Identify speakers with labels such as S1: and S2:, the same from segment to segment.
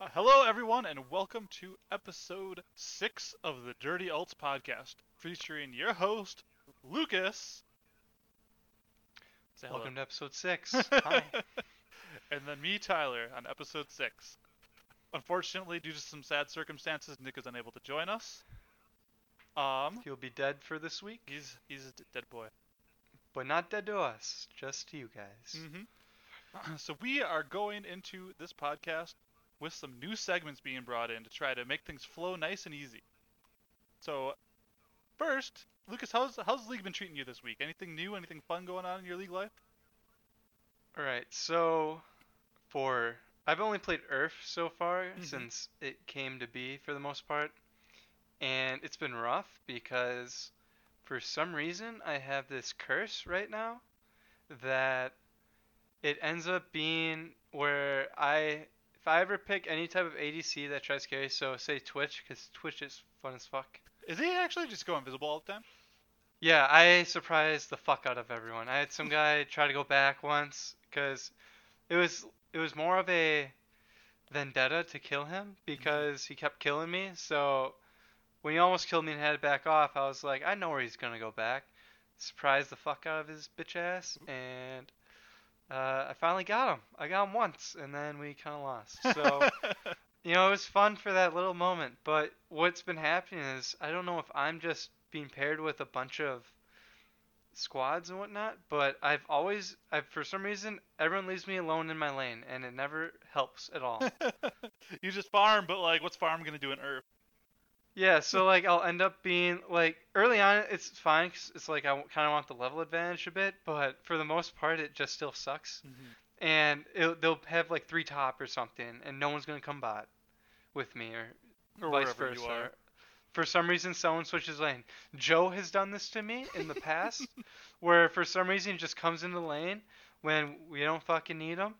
S1: Uh, hello, everyone, and welcome to episode six of the Dirty Alts podcast, featuring your host Lucas. Say hello.
S2: Welcome to episode six. Hi.
S1: and then me, Tyler, on episode six. Unfortunately, due to some sad circumstances, Nick is unable to join us. Um,
S2: He'll be dead for this week,
S1: he's he's a d- dead boy.
S2: but not dead to us, just to you guys.
S1: hmm So we are going into this podcast with some new segments being brought in to try to make things flow nice and easy. So first, Lucas, how's how's the league been treating you this week? Anything new? Anything fun going on in your league life?
S2: All right, so for I've only played URF so far
S1: Mhm.
S2: since it came to be for the most part, and it's been rough because for some reason I have this curse right now that it ends up being where I if I ever pick any type of ADC that tries to carry, so say Twitch, because Twitch is fun as fuck.
S1: Is he actually just go invisible all the time?
S2: Yeah, I surprised the fuck out of everyone. I had some guy try to go back once because it was it was more of a vendetta to kill him because he kept killing me. So when he almost killed me and had to back off, I was like, I know where he's gonna go back. Surprised the fuck out of his bitch ass, and uh, I finally got him. I got him once, and then we kind of lost. So you know, it was fun for that little moment, but what's been happening is I don't know if I'm just being paired with a bunch of squads and whatnot, but I've always, I've for some reason, everyone leaves me alone in my lane, and it never helps at all.
S1: you just farm, but like, what's farm gonna do in URF?
S2: Yeah, so like I'll end up being like early on it's fine 'cause it's like I kind of want the level advantage a bit, but for the most part it just still sucks. And it, they'll have like three top or something, and no one's gonna come bot with me or
S1: Or
S2: vice versa. For some reason, someone switches lane. Joe has done this to me in the past, where for some reason he just comes into the lane when we don't fucking need him,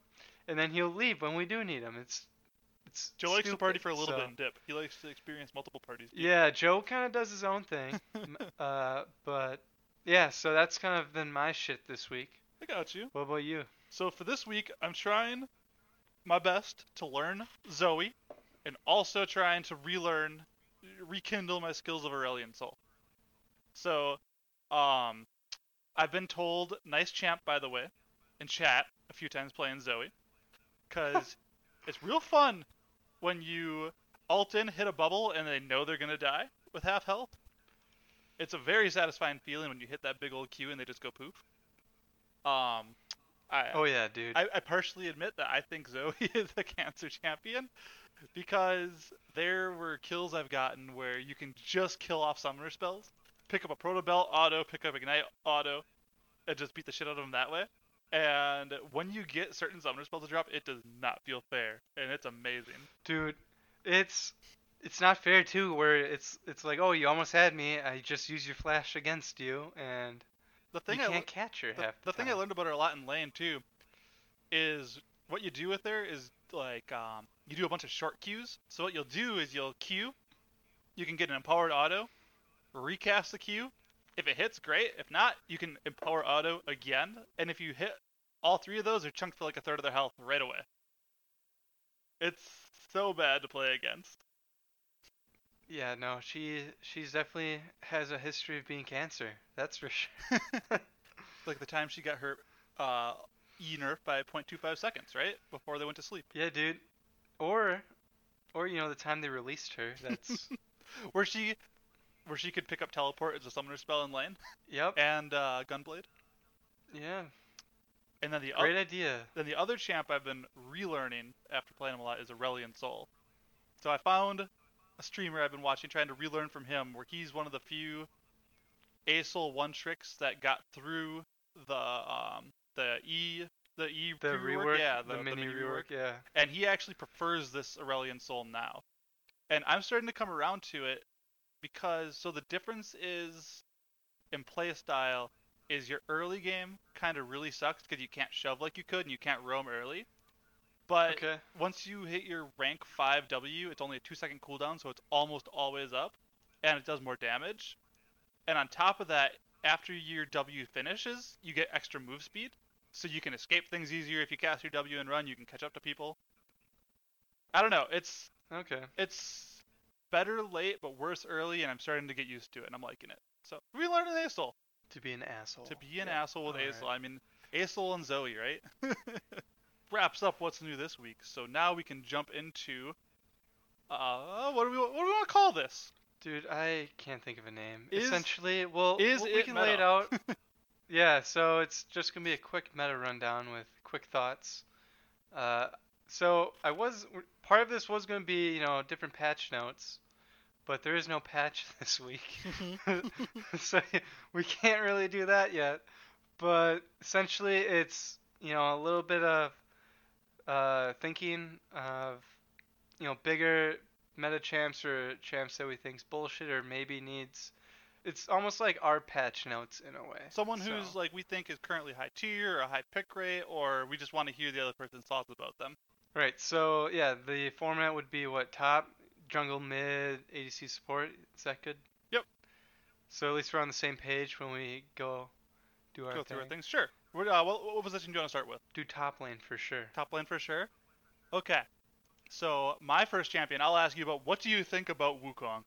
S2: and then he'll leave when we do need him. It's it's
S1: Joe likes to party for a little
S2: so-
S1: bit and dip. He likes to experience multiple parties.
S2: Yeah, Joe kind of does his own thing, uh, but yeah, so that's kind of been my shit this week.
S1: I got you.
S2: What about you?
S1: So for this week, I'm trying my best to learn Zoe, and also trying to relearn, rekindle my skills of Aurelion Sol. So, um, I've been told, nice champ by the way, in chat a few times playing Zoe, cause it's real fun when you ult in, hit a bubble, and they know they're gonna die with half health. It's a very satisfying feeling when you hit that big old Q and they just go poof. Um, I,
S2: Oh yeah, dude.
S1: I, I partially admit that I think Zoe is a cancer champion because there were kills I've gotten where you can just kill off summoner spells, pick up a proto belt auto, pick up ignite auto, and just beat the shit out of them that way. And when you get certain summoner spells to drop, it does not feel fair, and it's amazing.
S2: Dude, it's it's not fair too. Where it's it's like, oh, you almost had me. I just use your flash against you, and
S1: The thing
S2: you
S1: I
S2: can't
S1: le-
S2: catch her
S1: the,
S2: half
S1: the
S2: the,
S1: thing I learned about her a lot in lane too is what you do with her is like um, you do a bunch of short cues. So what you'll do is you'll Q, you can get an empowered auto, recast the Q. If it hits, great. If not, you can empower auto again, and if you hit all three of those, they're chunked for like a third of their health right away. It's so bad to play against.
S2: Yeah, no, she she's definitely has a history of being cancer. That's for sure.
S1: Like the time she got her uh, E nerf by 0.25 seconds, right before they went to sleep.
S2: yeah, dude. Or, or you know, the time they released her. That's
S1: where she where she could pick up teleport as a summoner spell in lane
S2: yep.
S1: and uh, gunblade
S2: Yeah,
S1: and then the
S2: great
S1: oth-
S2: idea.
S1: then the other champ i've been relearning after playing him a lot is Aurelion Sol so i found a streamer i've been watching trying to relearn from him where he's one of the few asol one tricks that got through the um the e the e
S2: The
S1: pre-rework,
S2: rework,
S1: yeah
S2: the, mini rework, yeah.
S1: and he actually prefers this Aurelion Sol now. And I'm starting to come around to it because so the difference is in play style is your early game kind of really sucks because you can't shove like you could and you can't roam early. But
S2: Okay.
S1: once you hit your rank 5W, it's only a 2 second cooldown, so it's almost always up and it does more damage. And on top of that, after your W finishes, you get extra move speed. So you can escape things easier if you cast your W and run, you can catch up to people. I don't know. It's
S2: Okay.
S1: it's better late but worse early, and I'm starting to get used to it, and I'm liking it. So we learned an Acel
S2: To be an asshole.
S1: to be an
S2: Yeah.
S1: asshole with
S2: alright.
S1: Acel. I mean Acel and Zoe, right? Wraps up what's new this week. So now we can jump into uh what do we what do we want to call this?
S2: Dude, I can't think of a name.
S1: Is-
S2: Essentially, well,
S1: is
S2: well, we can lay it out. yeah, so it's just gonna be a quick meta rundown with quick thoughts. Uh, so I was part of this was gonna be you know different patch notes, but there is no patch this week, so we can't really do that yet. But essentially, it's you know a little bit of uh, thinking of you know bigger meta champs or champs that we think's bullshit or maybe needs. It's almost like our patch notes in a way.
S1: Someone
S2: So-
S1: who's like we think is currently high tier or a high pick rate, or we just want to hear the other person's thoughts about them.
S2: Right. So yeah, the format would be what top, jungle, mid, ADC support. Is that good?
S1: Yep.
S2: So at least we're on the same page when we go do our
S1: Go
S2: thing.
S1: through our things. Sure. What, uh, what, what position do you want to start with?
S2: Do top lane for sure.
S1: Top lane for sure. Okay. So my first champion, I'll ask you about what do you think about Wukong?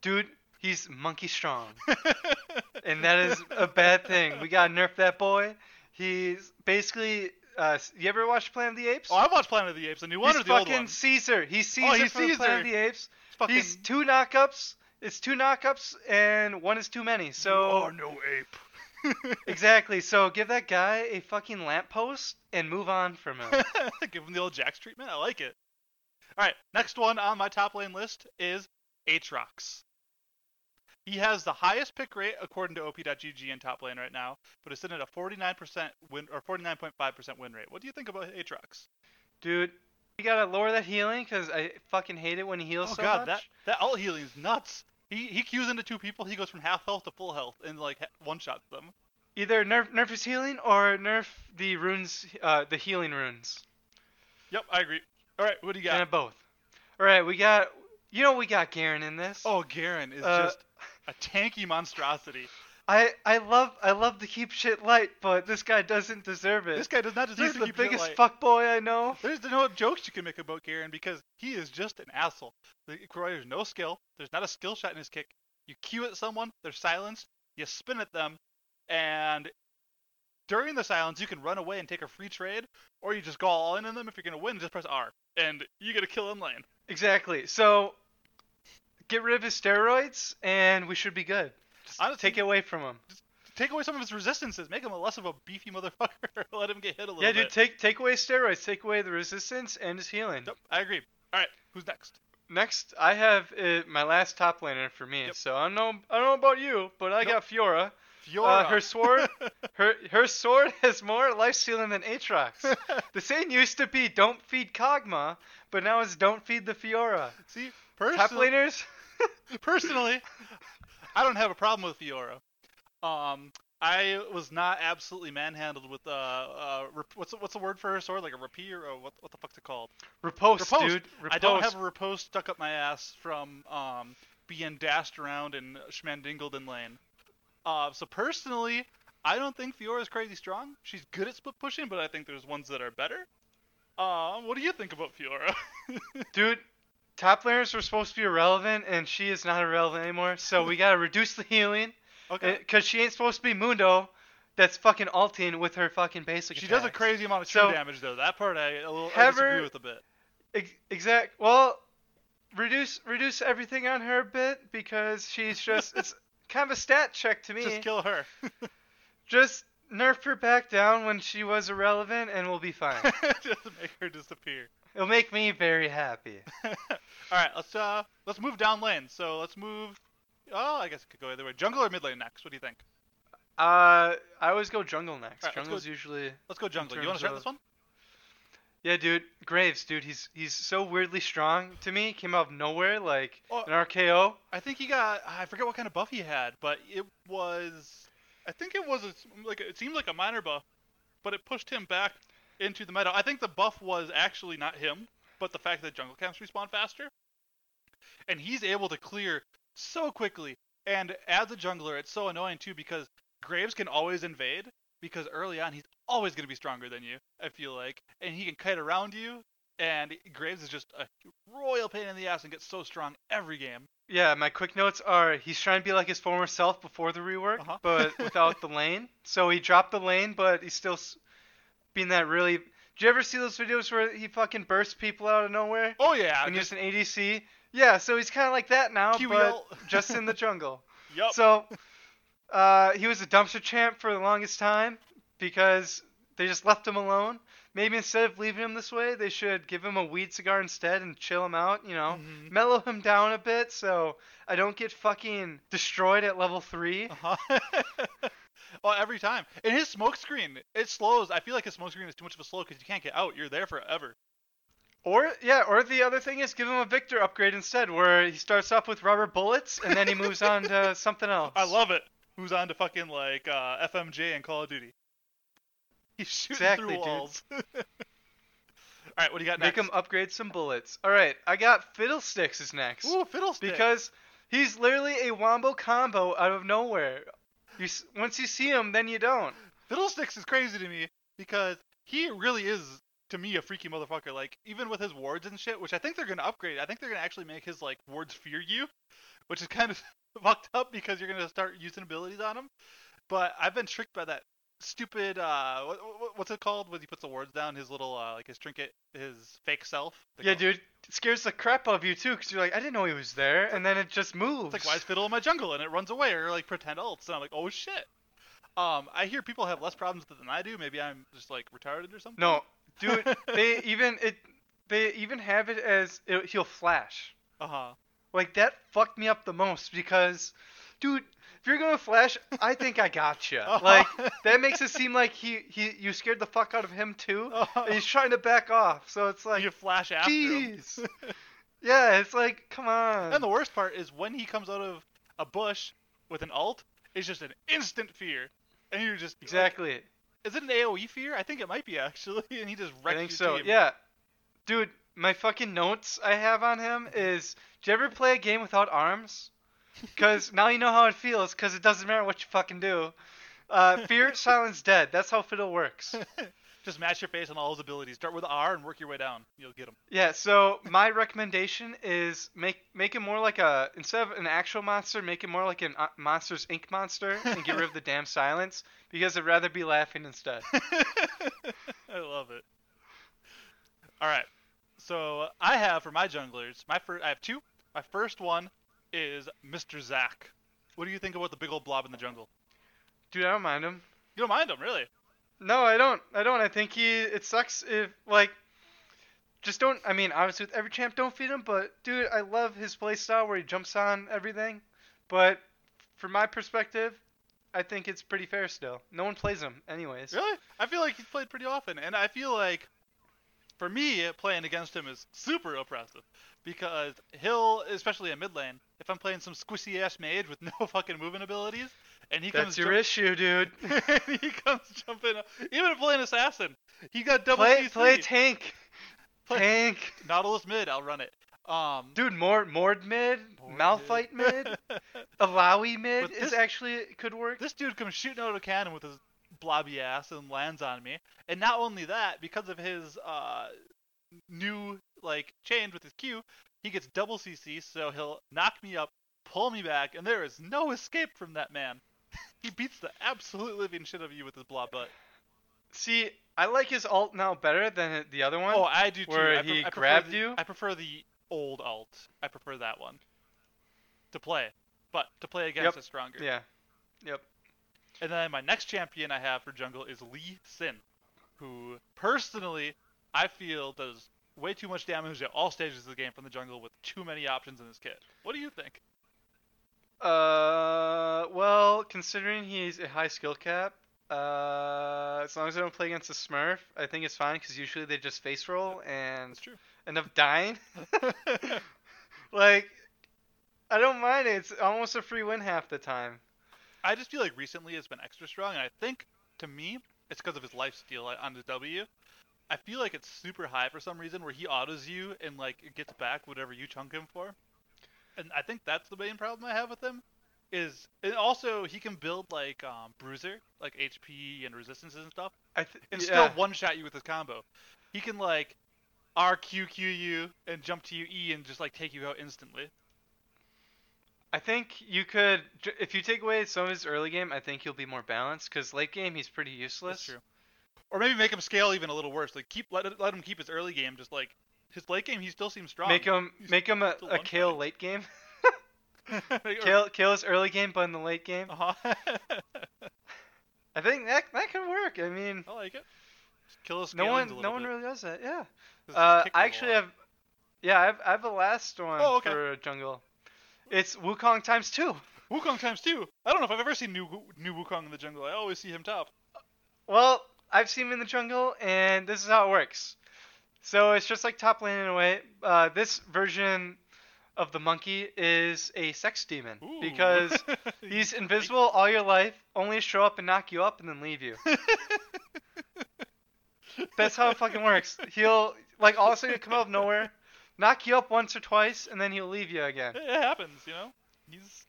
S2: Dude, he's monkey strong, and that is a bad thing. We gotta nerf that boy. He's basically. Uh, you ever watch Planet of the Apes?
S1: oh, I watched Planet of the Apes, the new one
S2: he's
S1: or the old one. He's fucking?
S2: Caesar. He's Caesar
S1: Oh, he's
S2: from Planet of the Apes.
S1: It's fucking,
S2: He's two knockups. It's two knockups, and one is too many. So
S1: oh no ape.
S2: exactly. So give that guy a fucking lamppost and move on from him.
S1: Give him the old Jax treatment. I like it. All right, next one on my top lane list is Aatrox. He has the highest pick rate according to op.gg in top lane right now, but is sitting at a 49% win or 49.5% win rate. What do you think about Aatrox?
S2: Dude, you gotta lower that healing because I fucking hate it when he heals
S1: Oh
S2: so
S1: god,
S2: much.
S1: that that alt healing is nuts. He he Qs into two people, he goes from half health to full health and like one shots them.
S2: Either nerf nerf his healing or nerf the runes, uh, the healing runes.
S1: Yep, I agree. All right, what do you got?
S2: And both. All right, we got. You know we got Garen in this.
S1: Oh, Garen is
S2: Uh,
S1: just a tanky monstrosity.
S2: I I love I love to keep shit light, but this guy doesn't deserve it.
S1: This guy does not deserve
S2: He's
S1: to
S2: the biggest
S1: light.
S2: fuckboy I know.
S1: There's no jokes you can make about Garen because he is just an asshole. The- There's no skill. There's not a skill shot in his kick. You cue at someone, they're silenced. You spin at them, and during the silence, you can run away and take a free trade, or you just go all in on them. If you're gonna win, just press R, and you get a kill in lane.
S2: Exactly. So get rid of his steroids, and we should be good. Just
S1: Honestly,
S2: take it away from him.
S1: Take away some of his resistances. Make him a less of a beefy motherfucker. Let him get hit a little
S2: Yeah,
S1: bit.
S2: dude. Take take away steroids. Take away the resistance and his healing.
S1: Yep, I agree. All right, who's next?
S2: Next, I have uh, my last top laner for me.
S1: Yep.
S2: So I don't know I don't know about you, but I
S1: Nope.
S2: got Fiora.
S1: Fiora.
S2: Uh, her sword, her her sword has more life stealing than Aatrox. the saying used to be "Don't feed Kog'Maw," but now it's "Don't feed the Fiora."
S1: See,
S2: Top laners,
S1: personally, I don't have a problem with Fiora. Um, I was not absolutely manhandled with uh, uh rep- what's the, what's the word for her sword? Like a rapier or what? What the fuck's it called?
S2: riposte,
S1: Riposte.
S2: dude.
S1: I don't have a riposte stuck up my ass from um being dashed around and schmandingled in lane. Uh, so personally, I don't think Fiora's crazy strong. She's good at split pushing, but I think there's ones that are better. Uh, what do you think about Fiora?
S2: Dude, top laners were supposed to be irrelevant, and she is not irrelevant anymore. So we gotta reduce the healing,
S1: okay.
S2: Uh, because she ain't supposed to be Mundo. That's fucking alting with her fucking basic.
S1: She does a crazy amount of true
S2: So,
S1: damage though. That part I, a little, I disagree
S2: her-
S1: with a bit.
S2: Ex- exact. Well, reduce reduce everything on her a bit because she's just it's kind of a stat check to me.
S1: Just kill her.
S2: Just nerf her back down when she was irrelevant, and we'll be fine.
S1: Just make her disappear.
S2: It'll make me very happy.
S1: All right, let's uh let's move down lane. So let's move. Oh, I guess it could go either way. Jungle or mid lane next? What do you think?
S2: Uh, I always go jungle next.
S1: Let's
S2: Jungle's
S1: go-
S2: usually
S1: Let's go jungle. You want to start
S2: of-
S1: this one?
S2: yeah, dude. Graves, dude. He's he's so weirdly strong to me. Came out of nowhere like
S1: Oh.
S2: an RKO.
S1: I think he got. I forget what kind of buff he had, but it was. I think it was a, like it seemed like a minor buff, but it pushed him back into the meta. I think the buff was actually not him, but the fact that jungle camps respawn faster, and he's able to clear so quickly. And as a jungler, it's so annoying too because Graves can always invade because early on he's always going to be stronger than you. I feel like, and he can kite around you, and Graves is just a royal pain in the ass and gets so strong every game.
S2: Yeah, my quick notes are he's trying to be like his former self before the rework,
S1: Uh-huh.
S2: but without the lane. So he dropped the lane, but he's still being that really. Do you ever see those videos where he fucking bursts people out of nowhere
S1: Oh yeah,
S2: and
S1: just
S2: just an ADC? Yeah, so he's kind of like that now, but just in the jungle.
S1: yup.
S2: So uh, he was a dumpster champ for the longest time because they just left him alone. Maybe instead of leaving him this way, they should give him a weed cigar instead and chill him out, you know,
S1: Mhm.
S2: mellow him down a bit so I don't get fucking destroyed at level 3.
S1: Uh-huh. well, every time. And his smoke screen, it slows. I feel like his smoke screen is too much of a slow because you can't get out. You're there forever.
S2: Or yeah, or the other thing is give him a Viktor upgrade instead where he starts off with rubber bullets and then he moves on to something else.
S1: I love it. Who's on to fucking like uh, FMJ and Call of Duty? He's shooting
S2: Exactly,
S1: through walls. All right, what do you got
S2: Make
S1: next?
S2: him upgrade some bullets. All right, I got Fiddlesticks is next.
S1: Ooh, fiddlestick.
S2: because he's literally a wombo combo out of nowhere. You once you see him, then you don't.
S1: Fiddlesticks is crazy to me because he really is to me a freaky motherfucker. Like even with his wards and shit, which I think they're gonna upgrade. I think they're gonna actually make his like wards fear you, which is kind of fucked up because you're gonna start using abilities on him. But I've been tricked by that stupid uh what, what, what's it called when he puts the wards down? His little uh like his trinket, his fake self.
S2: Yeah,
S1: it-
S2: dude, it scares the crap out of you too, because you're like, I didn't know he was there, and then it just moves.
S1: It's like why is Fiddle in my jungle and it runs away or like pretend ults and I'm like oh shit. Um, I hear people have less problems with it than I do. Maybe I'm just like retarded or something.
S2: No, dude, they even it, they even have it as it, he'll flash.
S1: Uh huh.
S2: Like that fucked me up the most because, dude, if you're gonna flash, I think I gotcha.
S1: Uh-huh.
S2: Like that makes it seem like he he you scared the fuck out of him too, and he's trying to back off. So it's like,
S1: you flash after him.
S2: jeez. yeah, it's like, come on.
S1: And the worst part is when he comes out of a bush with an alt, it's just an instant fear, and you're just
S2: exactly.
S1: like, is it an AOE fear? I think it might be actually, and he just
S2: wrecked
S1: I
S2: think so.
S1: team.
S2: Yeah, dude, my fucking notes I have on him is: Do you ever play a game without arms? Because now you know how it feels. Because it doesn't matter what you fucking do. Uh, fear, silence, dead. That's how fiddle works.
S1: Just match your face on all his abilities. Start with R and work your way down. You'll get him.
S2: Yeah. So my recommendation is make make it more like a instead of an actual monster, make it more like an uh, Monsters Inc. monster and get rid of the damn silence because I'd rather be laughing instead.
S1: I love it. All right. So I have for my junglers, my first, I have two. My first one is Mr. Zac. What do you think about the big old blob in the jungle?
S2: Dude, I don't mind him.
S1: You don't mind him, really?
S2: No, I don't. I don't. I think he. It sucks if like. Just don't. I mean, obviously with every champ, don't feed him. But dude, I love his playstyle where he jumps on everything. But from my perspective, I think it's pretty fair still. No one plays him, anyways.
S1: Really? I feel like he's played pretty often, and I feel like for me playing against him is super oppressive because he'll, especially in mid lane, if I'm playing some squishy ass mage with no fucking movement abilities, and he
S2: That's
S1: comes
S2: your
S1: jump-
S2: issue, dude.
S1: he comes jumping, up- even playing assassin, he got double
S2: play
S1: CC.
S2: play tank.
S1: Play-
S2: Tank.
S1: Nautilus mid, I'll run it. Um,
S2: Dude, Mord Mord mid,
S1: Mord
S2: Malphite mid, Alawi mid
S1: But
S2: is
S1: this-
S2: actually could work.
S1: this dude comes shooting out of a cannon with his blobby ass and lands on me. And not only that, because of his uh, new like change with his Q, he gets double CC, so he'll knock me up, pull me back, and there is no escape from that man. he beats the absolute living shit out of you with his blob butt.
S2: See, I like his alt now better than the other one.
S1: Oh, I do too.
S2: Where
S1: I pre-
S2: he
S1: I
S2: grabbed
S1: the-
S2: you?
S1: I prefer the old alt. I prefer that one to play, but to play against
S2: Yep.
S1: is stronger.
S2: yeah. Yep.
S1: And then my next champion I have for jungle is Lee Sin, who personally I feel does way too much damage at all stages of the game from the jungle with too many options in his kit. What do you think?
S2: Uh, well, considering he's a high skill cap, uh, as long as I don't play against a Smurf, I think it's fine because usually they just face roll and end up dying. like, I don't mind it. It's almost a free win half the time.
S1: I just feel like recently it's been extra strong, and I think to me it's because of his life steal on his W. I feel like it's super high for some reason, where he autos you and like gets back whatever you chunk him for. And I think that's the main problem I have with him. Is and also he can build like um, bruiser, like HP and resistances and stuff,
S2: I th-
S1: and
S2: yeah.
S1: still one shot you with his combo. He can like RQQ you and jump to you E and just like take you out instantly.
S2: I think you could, if you take away some of his early game, I think he'll be more balanced. Because late game, he's pretty useless.
S1: That's true. Or maybe make him scale even a little worse. Like keep let let him keep his early game just like his late game. He still seems strong.
S2: Make him,
S1: He's
S2: make him a, a
S1: one
S2: kill
S1: fighting.
S2: late game. Kill, kill his early game, but in the late game,
S1: Uh-huh.
S2: I think that that could work. I mean,
S1: I like it. Kill his
S2: no one, no one really does that. Yeah. Uh, I actually have, yeah, I have, I have a last one
S1: Oh, okay.
S2: for jungle. It's Wukong times two.
S1: Wukong times two. I don't know if I've ever seen new new Wukong in the jungle. I always see him top.
S2: Well, I've seen him in the jungle, and this is how it works. So it's just like top lane in a way. Uh, this version of the monkey is a sex demon
S1: Ooh.
S2: because he's invisible all your life, only show up and knock you up and then leave you. That's how it fucking works. He'll like all of a sudden come out of nowhere, knock you up once or twice, and then he'll leave you again.
S1: It happens, you know. He's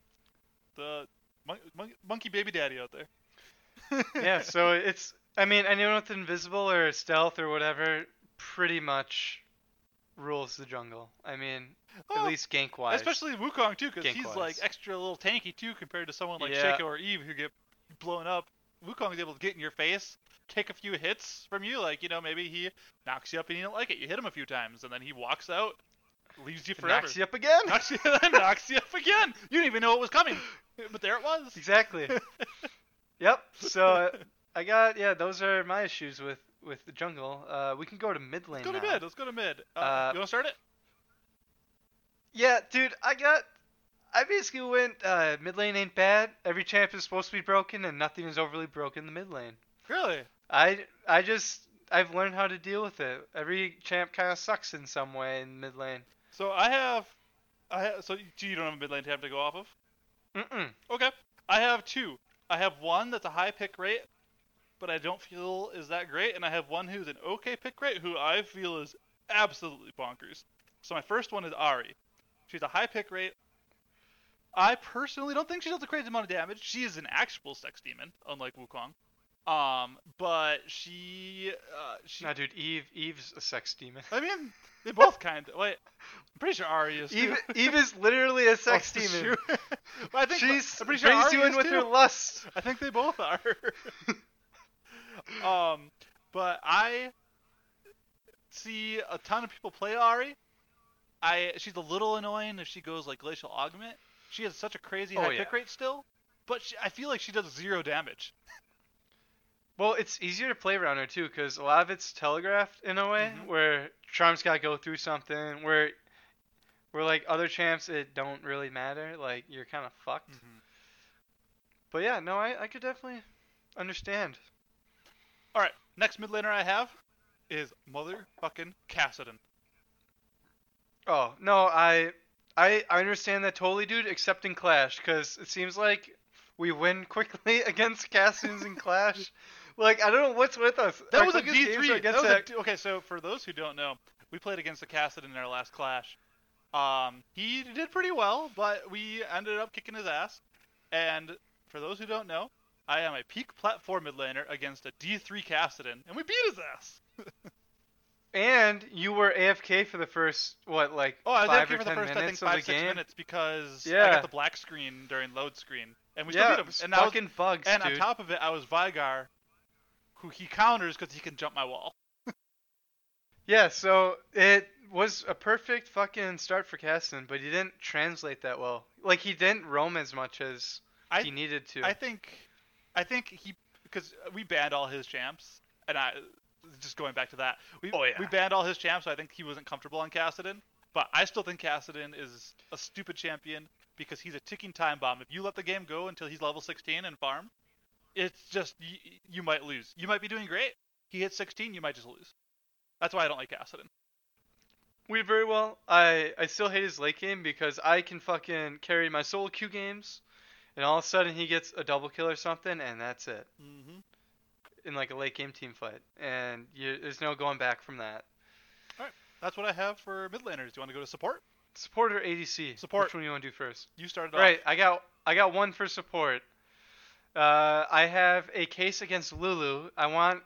S1: the mon- mon- monkey baby daddy out there.
S2: yeah, so it's I mean anyone with invisible or stealth or whatever pretty much rules the jungle. I mean, at least gank wise.
S1: Especially Wukong too, because he's like extra little tanky too compared to someone like
S2: Yeah.
S1: Shaco or Eve who get blown up. Wukong's able to get in your face, take a few hits from you, like you know maybe he knocks you up and you don't like it. You hit him a few times and then he walks out, leaves you forever.
S2: knocks you up again.
S1: knocks you, knocks you up again. You didn't even know it was coming, but there it was.
S2: exactly. yep. So I got yeah, those are my issues with with the jungle. Uh, we can go to mid lane
S1: Let's go to
S2: now.
S1: mid. Let's go to mid. Uh,
S2: Uh,
S1: you want to start it?
S2: Yeah, dude, I got. I basically went uh, mid lane ain't bad. Every champ is supposed to be broken, and nothing is overly broken in the mid lane.
S1: Really?
S2: I I just I've learned how to deal with it. Every champ kind of sucks in some way in mid lane.
S1: So I have, I have. So you you don't have a mid lane tab to go off of?
S2: Mm-mm.
S1: Okay. I have two. I have one that's a high pick rate, but I don't feel is that great, and I have one who's an okay pick rate, who I feel is absolutely bonkers. So my first one is Ahri. She's a high pick rate. I personally don't think she does a crazy amount of damage. She is an actual sex demon, unlike Wukong. Um, but she, uh, she.
S2: Nah, dude, Eve Eve's a sex demon.
S1: I mean, they both kind of. Wait, I'm pretty sure Ahri is.
S2: Eve
S1: too.
S2: Eve is literally a sex
S1: Oh,
S2: demon.
S1: but I think
S2: She's
S1: I'm pretty sure
S2: brings
S1: Ahri
S2: you in with
S1: too.
S2: her lust.
S1: I think they both are. Um, but I see a ton of people play Ahri. I she's a little annoying if she goes like glacial augment. She has such a crazy
S2: Oh,
S1: high
S2: yeah.
S1: pick rate still, but she, I feel like she does zero damage.
S2: Well, it's easier to play around her too, because a lot of it's telegraphed in a way,
S1: Mhm.
S2: where Charm's got to go through something, where, where like other champs, it don't really matter. Like you're kind of fucked. But yeah, no, I I could definitely understand.
S1: All right, next mid laner I have is motherfucking Kassadin.
S2: Oh no, I I I understand that totally, dude. Except in Clash, because it seems like we win quickly against Cassians in Clash. Like I don't know what's with us.
S1: That
S2: Our
S1: was a
S2: quickest games are
S1: D3. That
S2: against
S1: a
S2: that-
S1: D- okay, so for those who don't know, we played against the Kassadin in our last clash. Um, he did pretty well, but we ended up kicking his ass. And for those who don't know, I am a peak platform mid laner against a D3 Kassadin, and we beat his ass.
S2: And you were AFK for the first what, like
S1: Oh, I was
S2: five
S1: AFK
S2: or
S1: for the first I think, five, six
S2: game.
S1: minutes because I got the black screen during load screen. And we
S2: yeah,
S1: still beat him. And, that was,
S2: fucking bugs,
S1: and
S2: dude.
S1: on top of it, I was Veigar, who he counters because he can jump my wall.
S2: Yeah, so it was a perfect fucking start for Caston, but he didn't translate that well. Like he didn't roam as much as
S1: I
S2: he needed to.
S1: I think, I think he because we banned all his champs, and I just going back to that. We
S2: Oh, yeah.
S1: we banned all his champs, so I think he wasn't comfortable on Kassadin. But I still think Kassadin is a stupid champion because he's a ticking time bomb. If you let the game go until he's level 16 and farm, it's just you, you might lose. You might be doing great. He hits 16, you might just lose. That's why I don't like Kassadin.
S2: we very well. I I still hate his late game because I can fucking carry my solo queue games, and all of a sudden he gets a double kill or something, and that's it
S1: Mm-hmm.
S2: in like a late game team fight, and you, there's no going back from that.
S1: All right, That's what I have for mid laners. Do you want to go to support?
S2: Support or ADC?
S1: Support.
S2: Which one do you want to do first?
S1: You started
S2: Right,
S1: off.
S2: I got I got one for support. Uh, I have a case against Lulu. I want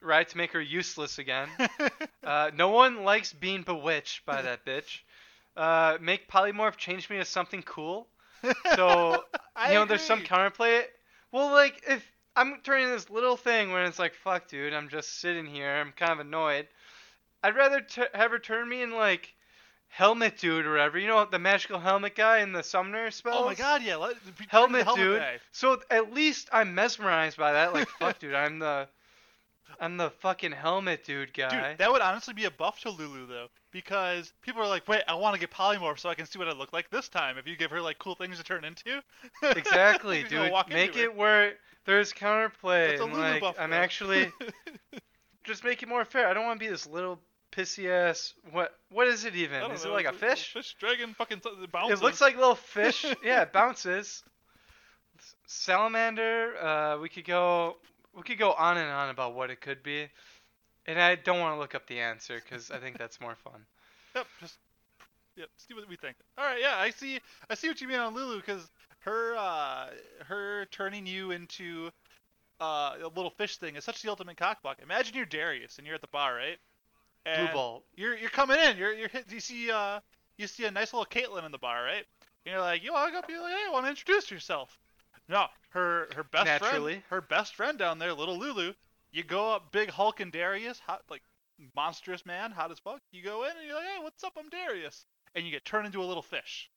S2: right to make her useless again. Uh, no one likes being bewitched by that bitch. Uh, make polymorph change me to something cool. So
S1: I
S2: you know, there's some counterplay. Well, like if I'm turning this little thing when it's like, fuck, dude, I'm just sitting here. I'm kind of annoyed. I'd rather t- have her turn me in like helmet dude or whatever. You know, the magical helmet guy in the summoner spell.
S1: Oh my god, yeah. Let, the
S2: Helmet, dude.
S1: guy.
S2: So at least I'm mesmerized by that. Like, fuck, dude, I'm the, I'm the fucking helmet dude guy.
S1: Dude, that would honestly be a buff to Lulu though, because people are like, wait, I want to get polymorph so I can see what I look like this time. If you give her like cool things to turn into.
S2: exactly, dude. Make
S1: her.
S2: it where there's counterplay. And,
S1: Lulu
S2: like,
S1: buff.
S2: I'm
S1: bro.
S2: actually just make it more fair. I don't want to be this little pissy ass. What? What is it even? Is it like a fish?
S1: Fish, dragon, fucking t- bounces.
S2: It looks like a little fish. yeah, it bounces. Salamander. Uh, we could go. We could go on and on about what it could be, and I don't want to look up the answer because I think that's more fun.
S1: Yep, just yep. See what we think. All right, yeah, I see. I see what you mean on Lulu because her uh her turning you into uh a little fish thing is such the ultimate cockblock. Imagine you're Darius and you're at the bar, right?
S2: Blue
S1: And
S2: Bolt.
S1: You're you're coming in. You're you're hit. You see uh you see a nice little Caitlyn in the bar, right? And you're like, you walk up, you're like, hey, I want to introduce yourself. No, her her best
S2: Naturally.
S1: friend, her best friend down there, little Lulu. You go up, big Hulk and Darius, hot like monstrous man, hot as fuck. You go in and you're like, hey, what's up? I'm Darius, and you get turned into a little fish.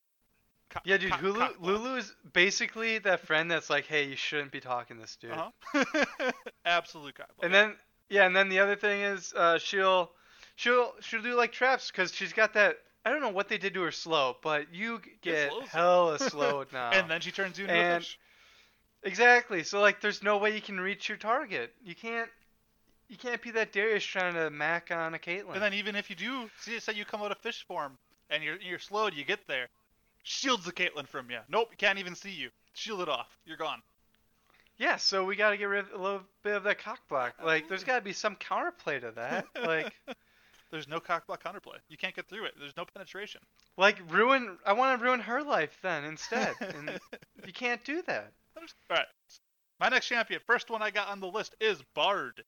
S1: Co-
S2: Yeah, dude.
S1: co-
S2: Hulu. Lulu is basically that friend that's like, hey, you shouldn't be talking to this dude.
S1: Uh-huh. Absolute block.
S2: And then yeah, and then the other thing is uh, she'll she'll she'll do like traps because she's got that. I don't know what they did to her slow, but you get hella slowed now.
S1: and then she turns you into a fish.
S2: Exactly. So like, there's no way you can reach your target. You can't. You can't be that Darius trying to mac on a Caitlyn.
S1: And then even if you do, see, say you come out of fish form and you're you're slowed, you get there, shields the Caitlyn from you. Nope, can't even see you. Shield it off. You're gone.
S2: yeah, so we got to get rid of a little bit of that cock block. Like, there's got to be some counterplay to that. Like,
S1: There's no cockblock counterplay. You can't get through it. There's no penetration.
S2: like ruin. I want to ruin her life then instead, and you can't do that.
S1: All right. My next champion, first one I got on the list is Bard.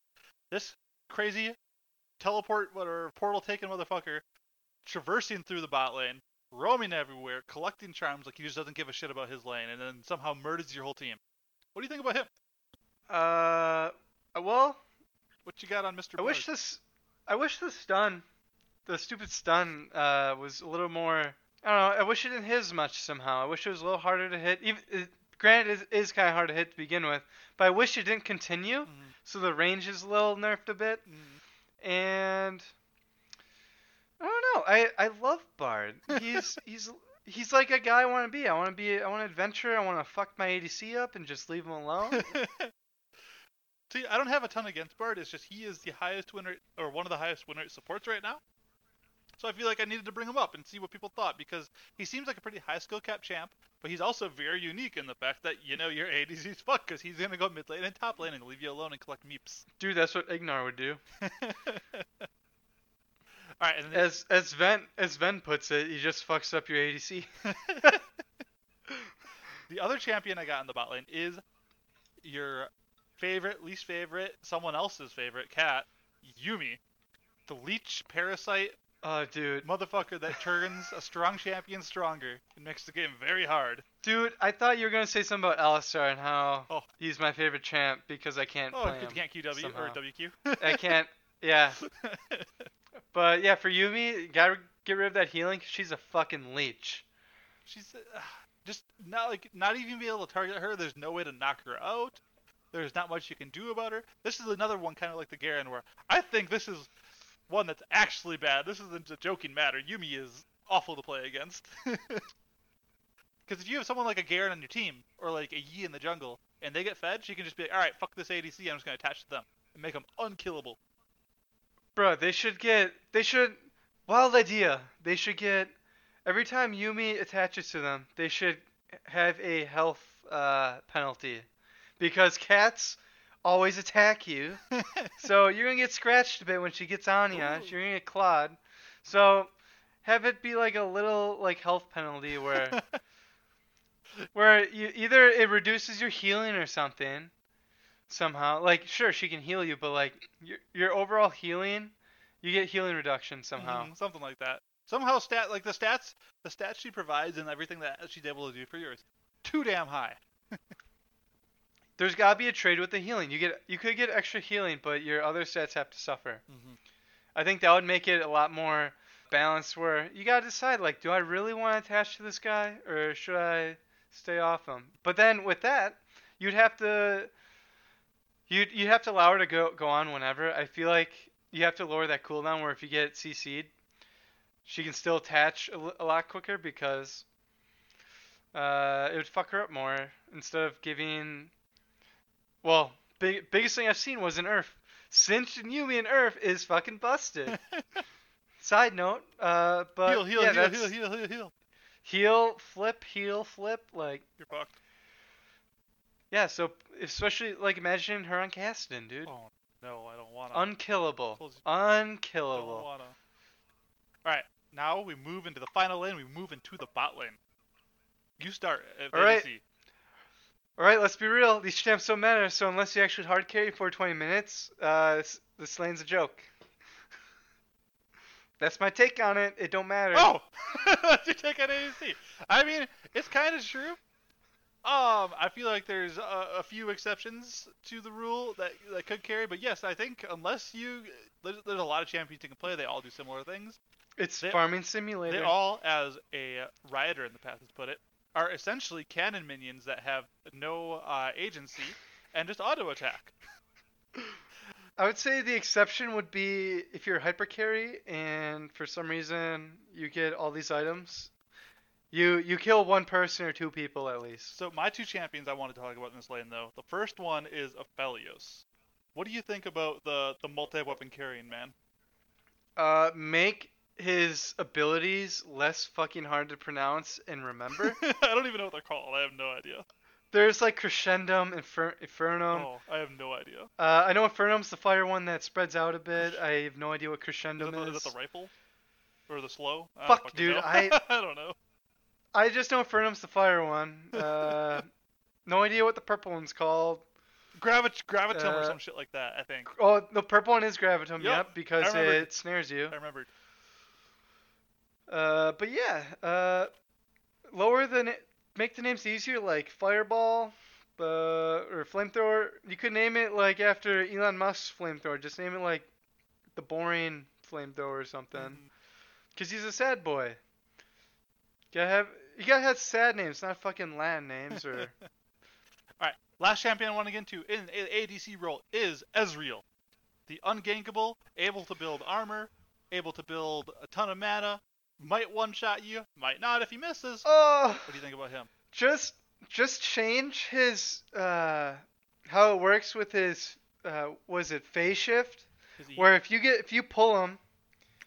S1: This crazy teleport, whatever, portal taking motherfucker, traversing through the bot lane, roaming everywhere, collecting charms like he just doesn't give a shit about his lane, and then somehow murders your whole team. What do you think about him?
S2: Uh, well,
S1: What you got on Mr.
S2: I wish this. I wish the stun, the stupid stun, uh, was a little more. I don't know. I wish it didn't hit as much somehow. I wish it was a little harder to hit. Even granted, it is kind of hard to hit to begin with, but I wish it didn't continue.
S1: Mhm,
S2: So the range is a little nerfed a bit,
S1: mhm.
S2: and I don't know. I I love Bard. He's he's he's like a guy I want to be. I want to be. I want to adventure. I want to fuck my ADC up and just leave him alone.
S1: See, I don't have a ton against Bard. It's just he is the highest winner, or one of the highest winner supports right now. So I feel like I needed to bring him up and see what people thought because he seems like a pretty high skill cap champ, but he's also very unique in the fact that you know your ADC's fuck because he's gonna go mid lane and top lane and leave you alone and collect meeps.
S2: Dude, that's what Ignar would do.
S1: All right, and then
S2: As as Ven as Ven puts it, he just fucks up your ADC.
S1: the other champion I got in the bot lane is your favorite, least favorite, someone else's favorite cat, Yuumi, the leech parasite
S2: Oh, dude.
S1: motherfucker that turns a strong champion stronger and makes the game very hard.
S2: Dude, I thought you were gonna say something about Alistar and how
S1: Oh.
S2: he's my favorite champ because I can't
S1: Oh,
S2: play
S1: you
S2: him.
S1: can't QW
S2: somehow.
S1: or WQ.
S2: I can't. Yeah, but yeah, for Yuumi, gotta get rid of that healing 'cause she's a fucking leech.
S1: She's uh, just not like not even be able to target her. There's no way to knock her out. There's not much you can do about her. This is another one kind of like the Garen where I think this is one that's actually bad. This isn't a joking matter. Yuumi is awful to play against. Because if you have someone like a Garen on your team or like a Yi in the jungle and they get fed, she can just be like, all right, fuck this ADC. I'm just gonna attach to them and make them unkillable.
S2: Bro, they should get. They should. Wild idea. They should get. Every time Yuumi attaches to them, they should have a health uh, penalty, because cats always attack you. so you're gonna get scratched a bit when she gets on you.
S1: Ooh.
S2: You're gonna get clawed. So have it be like a little like health penalty where where you either it reduces your healing or something. somehow. Like, sure, she can heal you, but like your your overall healing, you get healing reduction somehow.
S1: Mhm, something like that. Somehow stat like the stats the stats she provides and everything that she's able to do for you is too damn high.
S2: There's gotta be a trade with the healing. You get you could get extra healing, but your other stats have to suffer.
S1: Mhm.
S2: I think that would make it a lot more balanced. Where you gotta decide, like, do I really want to attach to this guy, or should I stay off him? But then with that, you'd have to you'd you'd have to allow her to go go on whenever. I feel like you have to lower that cooldown. Where if you get CC'd, she can still attach a lot quicker because uh, it would fuck her up more instead of giving. Well, big biggest thing I've seen was an URF. Cinch and Yuumi and URF is fucking busted. Side note, uh, but
S1: heal, heal,
S2: yeah,
S1: heal, heal, heal, heal, heal.
S2: heal, flip, heal, flip, like
S1: You're fucked.
S2: yeah. So especially like imagine her on Caston, dude,
S1: Oh no, I don't wanna.
S2: unkillable,
S1: Close- don't
S2: unkillable.
S1: wanna. Alright, now we move into the final lane, we move into the bot lane. You start at
S2: All right. All right, let's be real. These champs don't matter. So unless you actually hard carry for 20 minutes, uh, this, this lane's a joke. That's my take on it. It don't matter.
S1: Oh! you take an ADC. I mean, it's kind of true. Um, I feel like there's a, a few exceptions to the rule that that could carry, but yes, I think unless you, there's, there's a lot of champions you can play. They all do similar things.
S2: it's
S1: they-
S2: farming simulator.
S1: They all, as a rioter in the past has put it, are essentially cannon minions that have no uh, agency and just auto attack.
S2: I would say the exception would be if you're hyper carry and for some reason you get all these items. You you kill one person or two people at least.
S1: So my two champions I want to talk about in this lane, though. The first one is Aphelios. What do you think about the the multi-weapon carrying man?
S2: Uh, make his abilities less fucking hard to pronounce and remember.
S1: I don't even know what they're called. I have no idea.
S2: There's like Crescendum, Infer- Infernum.
S1: oh, I have no idea.
S2: Uh, I know Infernum's the fire one that spreads out a bit. I have no idea what Crescendum
S1: that,
S2: is.
S1: is that the rifle? Or the slow? I
S2: Fuck, dude,
S1: know.
S2: I-
S1: I don't know.
S2: I just know Infernum's the fire one. Uh, no idea what the purple one's called.
S1: Gravit- Gravitum or
S2: Uh,
S1: some shit like that, I think.
S2: Oh, the purple one is Gravitum,
S1: Yup,
S2: yep, because it snares you.
S1: I remembered.
S2: Uh, but yeah, uh, lower the na- make the names easier, like Fireball, uh, or Flamethrower. You could name it like after Elon Musk's Flamethrower. Just name it like the boring Flamethrower or something.
S1: Mhm.
S2: Cause he's a sad boy. Gotta have you gotta have sad names, not fucking land names or.
S1: Alright, last champion I want to get into in ADC role is Ezreal. The ungankable, able to build armor, able to build a ton of mana, might one shot you, might not if he misses.
S2: oh,
S1: What do you think about him?
S2: just just change his uh how it works with his uh was it phase shift
S1: he...
S2: where if you get if you pull him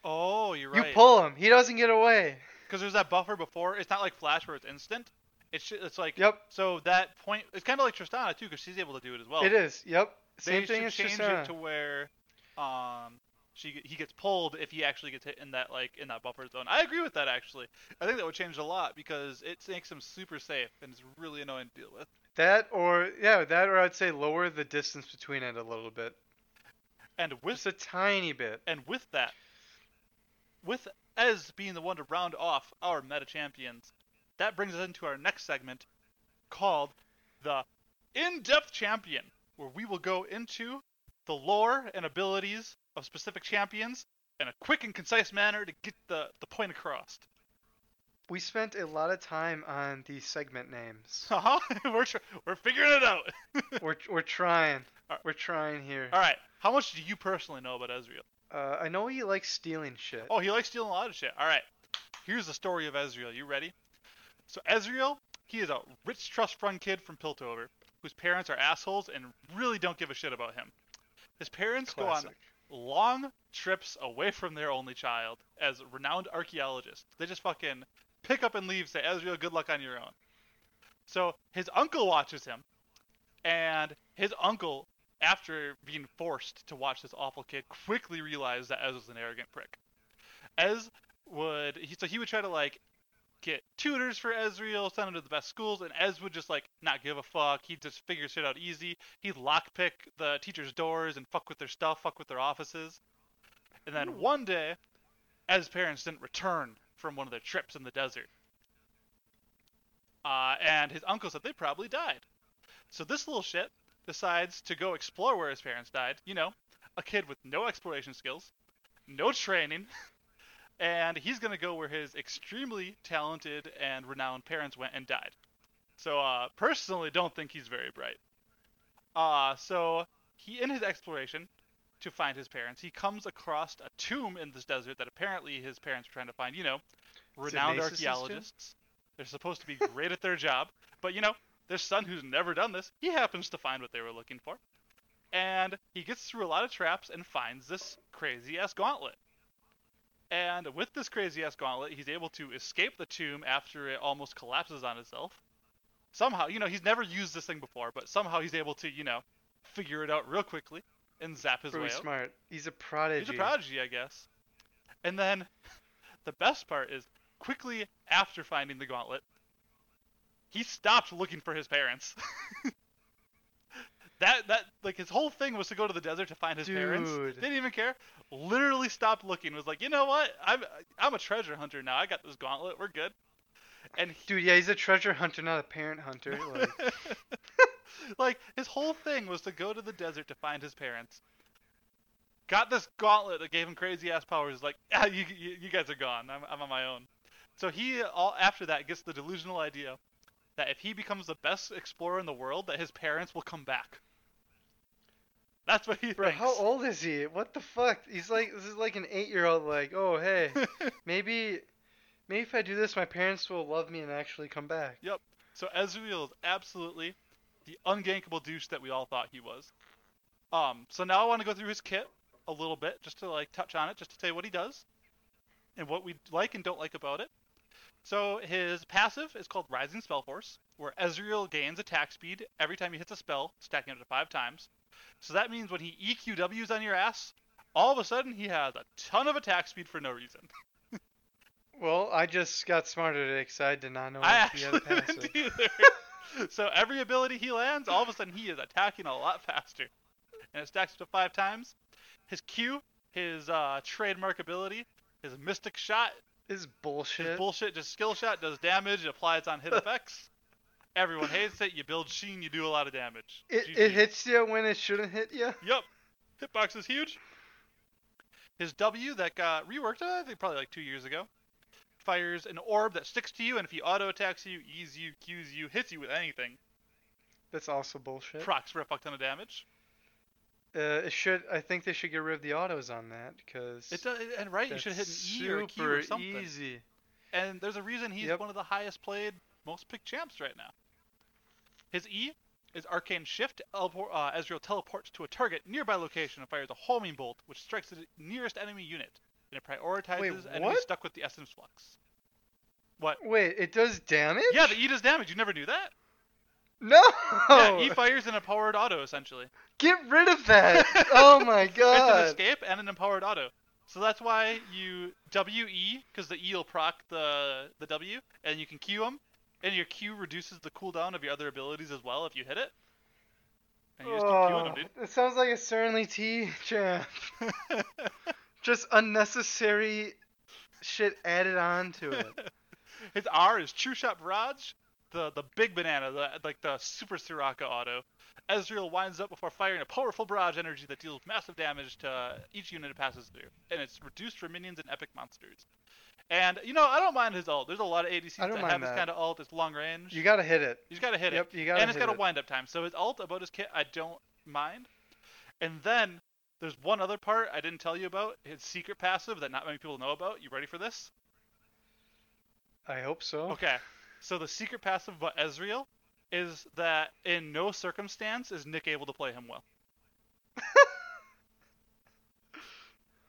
S1: Oh, you're right.
S2: you pull him he doesn't get away
S1: Because there's that buffer before. It's not like Flash where it's instant. It's it's like
S2: yep
S1: so that point. It's kind of like Tristana too, because she's able to do it as well.
S2: it is yep
S1: They
S2: same thing
S1: should
S2: as
S1: change
S2: Tristana.
S1: it to where um she he gets pulled if he actually gets hit in that like in that buffer zone. I agree with that actually. I think that would change a lot because it makes him super safe and it's really annoying to deal with.
S2: that or yeah that or I'd say lower the distance between it a little bit
S1: And with
S2: just a tiny bit
S1: and with that, with Ez being the one to round off our meta champions, that brings us into our next segment called the in-depth champion, where we will go into the lore and abilities of specific champions in a quick and concise manner to get the, the point across.
S2: we spent a lot of time on the segment names
S1: Uh-huh. we're tr- we're figuring it out.
S2: we're we're trying
S1: Alright.
S2: we're trying here
S1: All right. How much do you personally know about Ezreal?
S2: uh, I know he likes stealing shit
S1: Oh, he likes stealing a lot of shit. All right. Here's the story of Ezreal. You ready? So Ezreal, he is a rich trust fund kid from Piltover, whose parents are assholes and really don't give a shit about him. His parents go on
S2: Classic.
S1: Long trips away from their only child as renowned archaeologists. They just fucking pick up and leave, say, Ezreal, good luck on your own. So his uncle watches him, and his uncle, after being forced to watch this awful kid, quickly realized that Ez was an arrogant prick. Ez would he so he would try to like get tutors for Ezreal, send him to the best schools, and Ez would just like not give a fuck. He'd just figure shit out easy. He'd lockpick the teachers' doors and fuck with their stuff, fuck with their offices. And then
S2: Ooh.
S1: one day, Ez's parents didn't return from one of their trips in the desert. Uh, and his uncle said they probably died. So this little shit decides to go explore where his parents died. You know, a kid with no exploration skills, no training, and he's gonna go where his extremely talented and renowned parents went and died. So uh, personally, don't think he's very bright. Uh, so he in his exploration to find his parents, he comes across a tomb in this desert that apparently his parents were trying to find. You know, renowned archaeologists. They're supposed to be great at their job, but you know, their son who's never done this, he happens to find what they were looking for. And he gets through a lot of traps and finds this crazy ass gauntlet. And with this crazy ass gauntlet, he's able to escape the tomb after it almost collapses on itself. Somehow, you know, he's never used this thing before, but somehow he's able to, you know, figure it out real quickly and zap his
S2: Really
S1: way out.
S2: smart. He's a prodigy.
S1: He's a prodigy, I guess. And then the best part is quickly after finding the gauntlet, he stopped looking for his parents. that that like his whole thing was to go to the desert to find his parents. Didn't even care. Literally stopped looking. Was like, you know what? I'm I'm a treasure hunter now. I got this gauntlet. We're good. And he,
S2: Dude, yeah, he's a treasure hunter, not a parent hunter. Like,
S1: like his whole thing was to go to the desert to find his parents. Got this gauntlet that gave him crazy ass powers. He's like, ah, you, you, you guys are gone. I'm, I'm on my own. So he all after that gets the delusional idea that if he becomes the best explorer in the world, that his parents will come back. That's what he
S2: bro,
S1: thinks.
S2: how old is he? What the fuck? He's like, this is like an eight-year-old. Like, oh hey, maybe, maybe if I do this, my parents will love me and actually come back. Yep.
S1: So Ezreal is absolutely the ungankable douche that we all thought he was. Um, so now I want to go through his kit a little bit, just to like touch on it, just to tell you what he does, and what we like and don't like about it. So his passive is called Rising Spell Force, where Ezreal gains attack speed every time he hits a spell, stacking up to five times. So that means when he EQWs on your ass, all of a sudden he has a ton of attack speed for no reason.
S2: Well, I just got smarter today because I did not know
S1: I
S2: he had a
S1: actually didn't either. so every ability he lands, all of a sudden he is attacking a lot faster, and it stacks up to five times. His Q, his uh, trademark ability, his Mystic Shot,
S2: is
S1: his
S2: bullshit.
S1: bullshit, just skill shot does damage, it applies on hit effects. Everyone hates it. You build Sheen, you do a lot of damage.
S2: it,
S1: GG.
S2: it hits you when it shouldn't hit you.
S1: Yep. Hitbox is huge. His W that got reworked, uh, I think probably like two years ago, fires an orb that sticks to you, and if he auto attacks you, E's you, Q's you, hits you with anything,
S2: That's also bullshit.
S1: procs for a fuck ton of damage.
S2: Uh, it should. I think they should get rid of the autos on that because
S1: It does, and right, you should hit an E or a Q or something.
S2: easy.
S1: And there's a reason he's
S2: Yep.
S1: one of the highest played, most picked champs right now. His E is Arcane Shift. Elpor- uh, Ezreal teleports to a target nearby location and fires a homing bolt, which strikes the nearest enemy unit, and it prioritizes enemies
S2: what?
S1: stuck with the Essence Flux. What?
S2: Wait, it does damage?
S1: Yeah, the E does damage. You never knew that?
S2: No.
S1: Yeah, E fires an empowered auto essentially.
S2: Get rid of that. oh my
S1: It's an
S2: god.
S1: escape and an empowered auto. So that's why you WE because the E will proc the the W, and you can Q them, and your Q reduces the cooldown of your other abilities as well if you hit it. And you just keep
S2: Oh,
S1: them,
S2: it sounds like a Certainly T champ. Just unnecessary shit added on to it.
S1: His R is True Shot Barrage, the the big banana, the like the Super Soraka auto. Ezreal winds up before firing a powerful barrage energy that deals massive damage to uh, each unit it passes through, and it's reduced for minions and epic monsters. And you know, I don't mind his ult. There's a lot of ADCs that have this
S2: that.
S1: kind of ult. It's long range.
S2: You gotta hit it.
S1: You gotta hit
S2: Yep,
S1: it,
S2: you gotta
S1: and it's got a wind up time. So his ult about his kit, I don't mind. And then there's one other part I didn't tell you about. His secret passive that not many people know about. You ready for this?
S2: I hope so.
S1: Okay. So the secret passive about Ezreal is that in no circumstance is Nick able to play him well.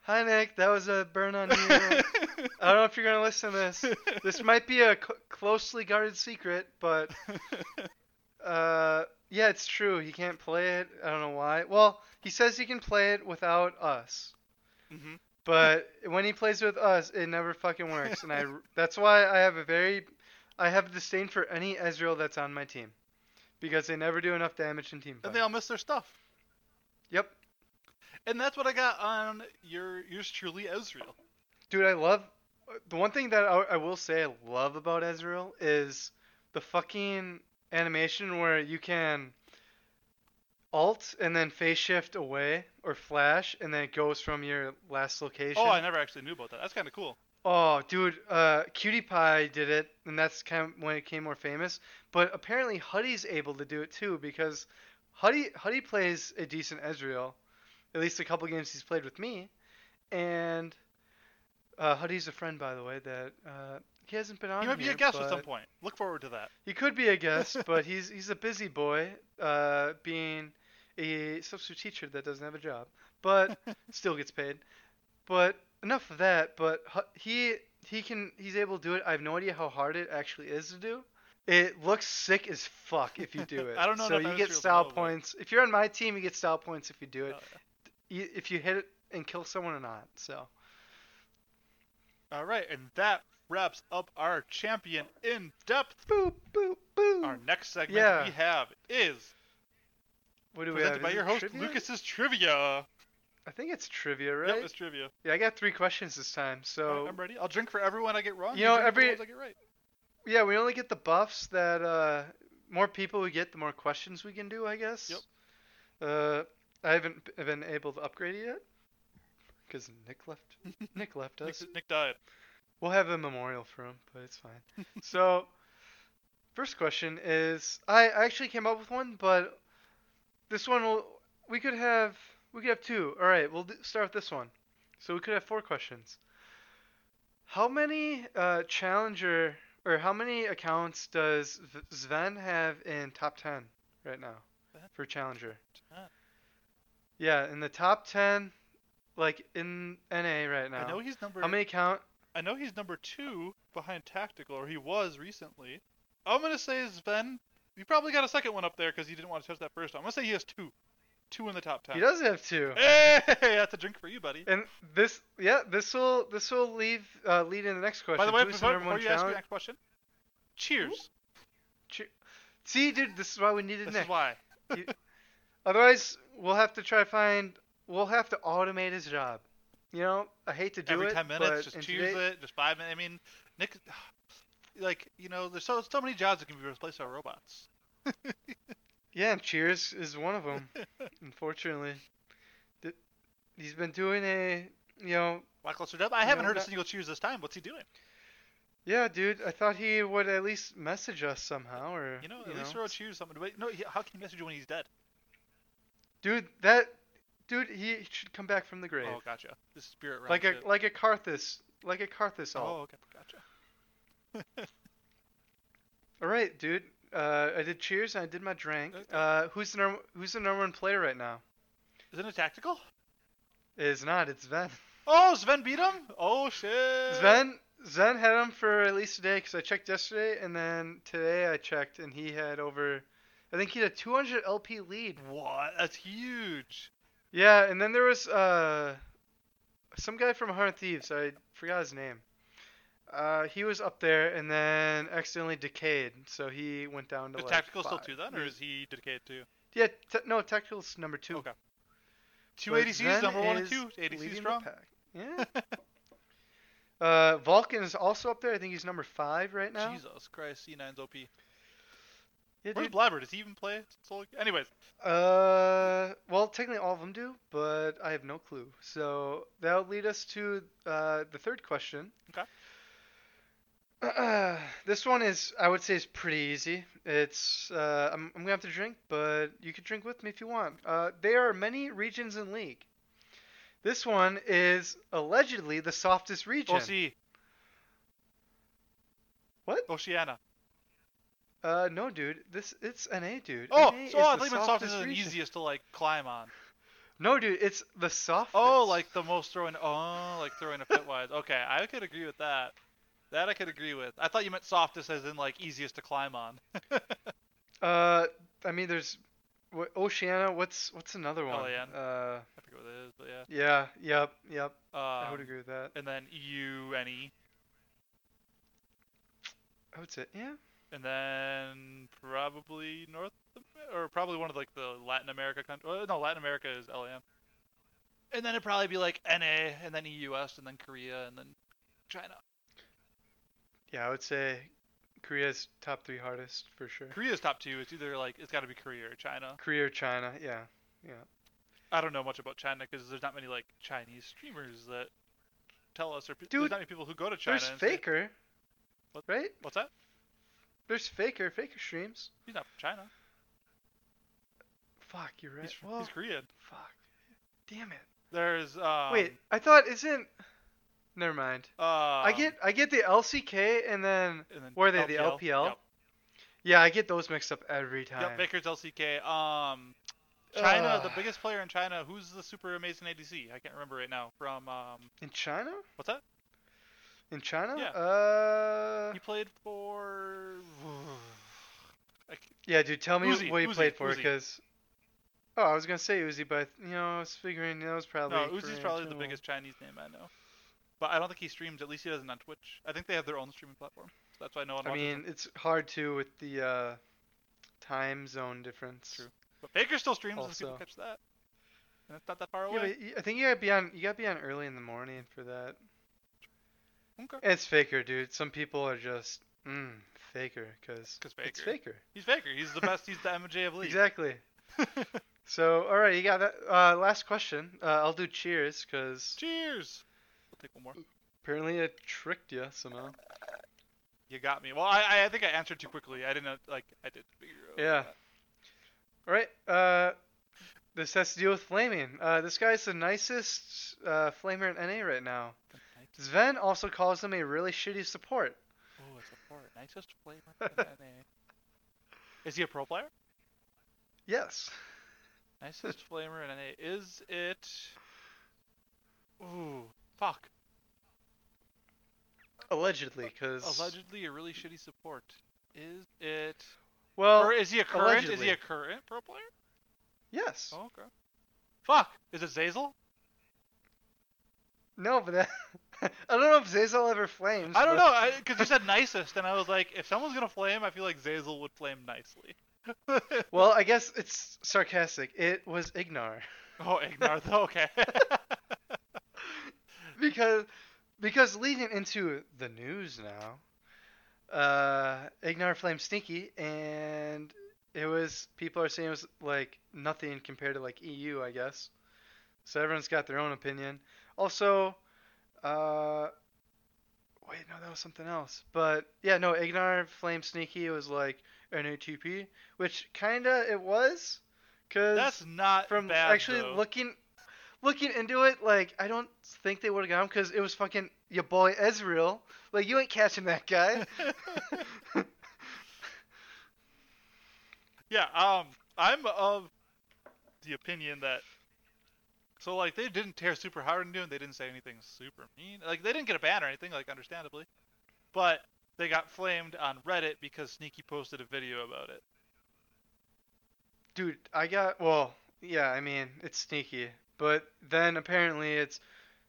S2: Hi Nick, that was a burn on you. I don't know if you're gonna listen to this. This might be a c- closely guarded secret, but uh, yeah, it's true. He can't play it. I don't know why. Well, he says he can play it without us.
S1: hmm
S2: But when he plays with us, it never fucking works, and I that's why I have a very I have disdain for any Ezreal that's on my team because they never do enough damage in team
S1: And they all miss their stuff.
S2: Yep,
S1: And that's what I got on your yours truly, Ezreal.
S2: dude, I love the one thing that I, I will say I love about Ezreal is the fucking animation where you can alt and then phase shift away or flash and then it goes from your last location.
S1: Oh, I never actually knew about that. That's kind of cool.
S2: Oh, dude, uh, Cutie Pie did it, and that's kind of when it became more famous. But apparently, Huddy's able to do it too because Huddy Huddy plays a decent Ezreal, at least a couple games he's played with me, and uh, Huddy's a friend, by the way, that uh, he hasn't been on.
S1: He might be
S2: here,
S1: a guest at some point. Look forward to that.
S2: He could be a guest, but he's he's a busy boy, uh, being a substitute teacher that doesn't have a job, but still gets paid. But enough of that. But he he can he's able to do it. I have no idea how hard it actually is to do. It looks sick as fuck if you do it.
S1: I don't know
S2: So you get style
S1: but-
S2: points. If you're on my team, you get style points if you do it.
S1: Oh,
S2: You- If you hit it and kill someone or not. So
S1: All right, and that wraps up our champion in depth.
S2: boop boop boop.
S1: Our next segment
S2: Yeah.
S1: we have is
S2: what do we have?
S1: presented by
S2: Is
S1: your host
S2: trivia?
S1: Lucas's trivia.
S2: I think it's trivia, right?
S1: Yep, it's trivia.
S2: Yeah, I got three questions this time. So
S1: Alright, I'm ready. I'll drink for everyone I get wrong.
S2: You know,
S1: drink for the
S2: every-
S1: I get right.
S2: yeah, we only get the buffs that uh, more people we get, the more questions we can do, I guess.
S1: Yep.
S2: Uh, I haven't been able to upgrade it yet because Nick left. Nick left
S1: Nick,
S2: us.
S1: Nick died.
S2: We'll have a memorial for him, but it's fine. so, first question is I I actually came up with one, but this one will we could have we could have two. All right, we'll start with this one. So we could have four questions. How many uh, challenger or how many accounts does V- Sven have in top 10 right now for challenger? Yeah, in the top 10 like in NA right now.
S1: I know he's number.
S2: How many count
S1: I know he's number two behind Tactical, or he was recently. I'm gonna say Sven. You probably got a second one up there because he didn't want to touch that first one. I'm gonna say he has two, two in the top ten.
S2: He does have two.
S1: Hey, that's a drink for you, buddy.
S2: And this, yeah, this will this will leave uh, lead in the next question.
S1: By the way,
S2: Who's
S1: before, before you ask your
S2: challenge-
S1: next question, cheers.
S2: See, dude, this is why we needed
S1: This
S2: Nick.
S1: is why.
S2: Otherwise, we'll have to try to find. We'll have to automate his job. You know, I hate to do it.
S1: Every
S2: it.
S1: ten
S2: but
S1: minutes, just cheers
S2: today-
S1: it. Just five minutes. I mean, Nick, like you know, there's so so many jobs that can be replaced by robots.
S2: Yeah, Cheers is one of them. unfortunately, Th- he's been doing a, you know,
S1: Lackluster job. I haven't heard a single cheers this time. What's he doing?
S2: yeah, dude. I thought he would at least message us somehow, or
S1: You know, at least throw a cheers something. But no, how can he message you when he's dead?
S2: dude, that, dude, he should come back from the grave.
S1: Oh, gotcha. This spirit realm
S2: like a like a Karthus, like a Karthus. Oh, alt.
S1: Oh, okay, gotcha.
S2: All right, dude. Uh, I did cheers and I did my drink. Uh, who's the number Who's the number one player right now?
S1: Isn't it tactical?
S2: It is not. It's Sven.
S1: Oh, Sven beat him. Oh shit.
S2: Sven Sven had him for at least today because I checked yesterday and then today I checked and he had over. I think he had a 200 LP lead.
S1: What? That's huge.
S2: Yeah, and then there was uh some guy from Heart Thieves. I forgot his name. Uh, he was up there and then accidentally decayed, so he went down to
S1: Is
S2: like
S1: tactical still two then, or is he dedicated too?
S2: Yeah, t- no, tactical's number two.
S1: Okay. Two
S2: But
S1: ADCs, number one and two. ADC
S2: leading
S1: strong.
S2: pack. Yeah. uh, Vulcan is also up there. I think he's number five right now.
S1: Jesus Christ, C9's OP.
S2: Yeah,
S1: Where's
S2: dude.
S1: Blabber? Does he even play? Soul? Anyways,
S2: Uh, well, technically all of them do, but I have no clue. So that'll lead us to uh, the third question.
S1: Okay.
S2: Uh, this one is, I would say, is pretty easy. It's, uh, I'm, I'm gonna have to drink, but you can drink with me if you want. Uh, there are many regions in League. This one is allegedly the softest region.
S1: OC.
S2: What?
S1: Oceania.
S2: Uh, no, dude. This it's NA, dude.
S1: Oh,
S2: NA
S1: so
S2: is
S1: I
S2: the
S1: think it's softest and
S2: region.
S1: easiest to like climb on.
S2: No, dude, it's the softest.
S1: Oh, like the most throwing. Oh, like throwing a fit wise. Okay, I could agree with that. That I could agree with. I thought you meant softest as in like easiest to climb on.
S2: Uh, I mean, there's what, Oceania. What's what's another one?
S1: LAN.
S2: Uh,
S1: I forget what it is, but yeah.
S2: yeah. Yep. Yep.
S1: Um,
S2: I would agree with that.
S1: And then EU, NE,
S2: I would say yeah.
S1: and then probably North, or probably one of like the Latin America countries. No, Latin America is LAN. And then it'd probably be like NA, and then EUS, and then Korea, and then China.
S2: Yeah, I would say Korea's top three hardest for sure.
S1: Korea's top two. It's either like it's got to be Korea or China.
S2: Korea or China. Yeah. Yeah.
S1: I don't know much about China because there's not many like Chinese streamers that tell us, or pe-
S2: Dude,
S1: there's not many people who go to China.
S2: There's Faker.
S1: What?
S2: Right?
S1: What's that?
S2: There's Faker. Faker streams.
S1: He's not from China.
S2: Fuck, you're right.
S1: He's,
S2: well,
S1: he's Korean.
S2: fuck. Damn it.
S1: There's um,
S2: Wait, I thought isn't. Never mind.
S1: Uh,
S2: I get I get the LCK and then
S1: and then
S2: what are they, the LPL?
S1: Yep.
S2: yeah, I get those mixed up every time.
S1: Yep, Faker's LCK. Um, China, the biggest player in China. Who's the super amazing ADC? I can't remember right now. From um,
S2: In China?
S1: what's that?
S2: In China?
S1: Yeah.
S2: Uh.
S1: He played for.
S2: Yeah, dude. Tell me
S1: Uzi,
S2: what you
S1: Uzi,
S2: played for, because. Oh, I was gonna say Uzi, but you know, I was figuring that was probably.
S1: no, Uzi's probably the biggest Chinese name I know. But I don't think he streams. At least he doesn't on Twitch. I think they have their own streaming platform. So that's why no one
S2: I mean,
S1: them.
S2: it's hard too with the uh, time zone difference.
S1: True. But Faker still streams, and people
S2: Also.
S1: catch that. And it's not that far away.
S2: but y- I think you gotta be on. You gotta be on early in the morning for that.
S1: Okay.
S2: It's Faker, dude. Some people are just mm, Faker,
S1: because
S2: it's
S1: Faker.
S2: Faker.
S1: He's Faker. He's the best. He's the MJ of League.
S2: Exactly. So, all right, you got that. Uh, last question. Uh, I'll do cheers, cause
S1: Cheers. Take one more.
S2: apparently it tricked you somehow.
S1: You got me. Well, I I think I answered too quickly. I didn't like. I did figure out.
S2: Yeah. All right. Uh, this has to do with flaming. Uh, this guy's the nicest uh, flamer in NA right now. Sven also calls him a really shitty support.
S1: Oh, it's a port. Nicest flamer in NA. Is he a pro player?
S2: Yes.
S1: Nicest flamer in NA. Is it? Ooh, fuck.
S2: Allegedly, because
S1: Allegedly a really shitty support. Is it?
S2: well,
S1: or is he a current? Is he a current pro player?
S2: yes.
S1: Oh, okay. Fuck. Is it Zeyzal?
S2: No, but that, I don't know if Zeyzal ever flames.
S1: I don't
S2: but-
S1: know, because you said nicest, and I was like, if someone's gonna flame, I feel like Zeyzal would flame nicely.
S2: Well, I guess it's sarcastic. It was Ignar.
S1: oh, Ignar, though. Okay.
S2: because because leading into the news now, uh, Ignar Flame Sneaky, and it was people are saying it was like nothing compared to like EU, I guess. So everyone's got their own opinion. Also, uh, wait, no, that was something else. But yeah, no, Ignar Flame Sneaky. Was like an ATP, which kinda it was, cause
S1: That's not
S2: from
S1: bad.
S2: actually
S1: though.
S2: looking looking into it, like I don't think they would have got him because it was fucking your boy Ezreal. Like you ain't catching that guy.
S1: yeah. Um, I'm of the opinion that. So like they didn't tear super hard into him. They didn't say anything super mean. Like they didn't get a ban or anything. Like understandably, but they got flamed on Reddit because Sneaky posted a video about it.
S2: Dude, I got well, yeah, I mean it's sneaky, but then apparently it's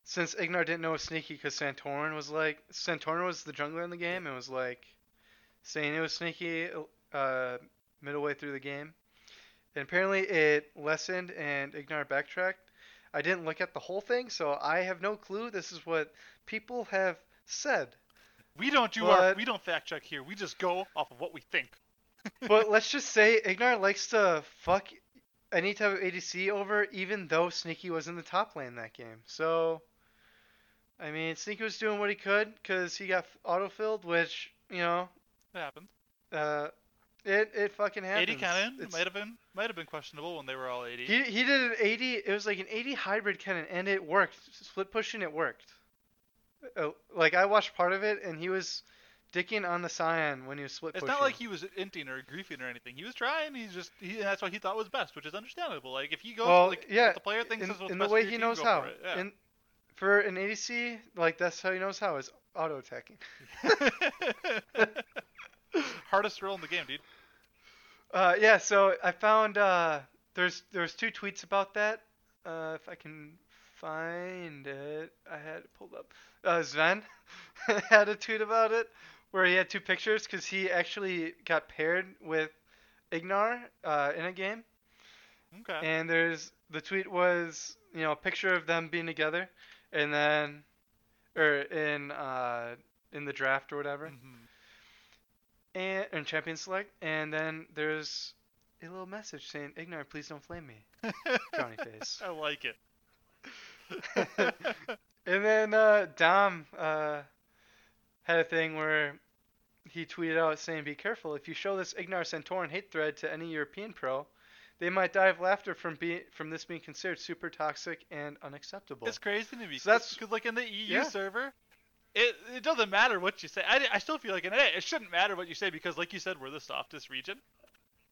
S2: since Ignar didn't know it was sneaky because Santorin was like Santorin was the jungler in the game and was like saying it was sneaky uh, middle way through the game, and apparently it lessened and Ignar backtracked. I didn't look at the whole thing, so I have no clue. This is what people have said.
S1: We don't do our we don't fact check here. We just go off of what we think.
S2: but let's just say Ignar likes to fuck any type of ADC over, even though Sneaky was in the top lane that game. So, I mean, Sneaky was doing what he could because he got auto-filled, which, you know,
S1: It happened.
S2: uh, it, it fucking happens.
S1: 80 cannon
S2: It's-
S1: might have been might have been questionable when they were all 80.
S2: He, he did an 80, it was like an 80 hybrid cannon, and it worked. Split pushing, it worked. Uh, like, I watched part of it, and he was dicking on the Sion when he was split pushing.
S1: It's
S2: pushing.
S1: not like he was inting or griefing or anything. He was trying. He's just he, that's what he thought was best, which is understandable. Like if he goes,
S2: Well,
S1: like
S2: yeah,
S1: the player thinks
S2: in,
S1: this is what's
S2: in the way he knows how.
S1: Yeah.
S2: In, for an ADC, like that's how he knows how is auto attacking.
S1: Hardest role in the game, dude.
S2: Uh, yeah, so I found uh, there's there's two tweets about that. Uh, if I can find it, I had it pulled up. Uh, Sven had a tweet about it where he had two pictures because he actually got paired with Ignar uh, in a game.
S1: Okay.
S2: And there's the tweet was you know a picture of them being together, and then or in uh, in the draft or whatever,
S1: Mhm.
S2: and in champion select, and then there's a little message saying Ignar, please don't flame me, Johnny face.
S1: I like it.
S2: And then uh, Dom uh, had a thing where he tweeted out saying, "Be careful if you show this Ignar Santorin hate thread to any European pro." They might die of laughter from be from this being considered super toxic and unacceptable.
S1: It's crazy to me.
S2: So that's-
S1: because like in the EU
S2: Yeah.
S1: server, it it doesn't matter what you say. I, I still feel like in NA, it shouldn't matter what you say because like you said, we're the softest region.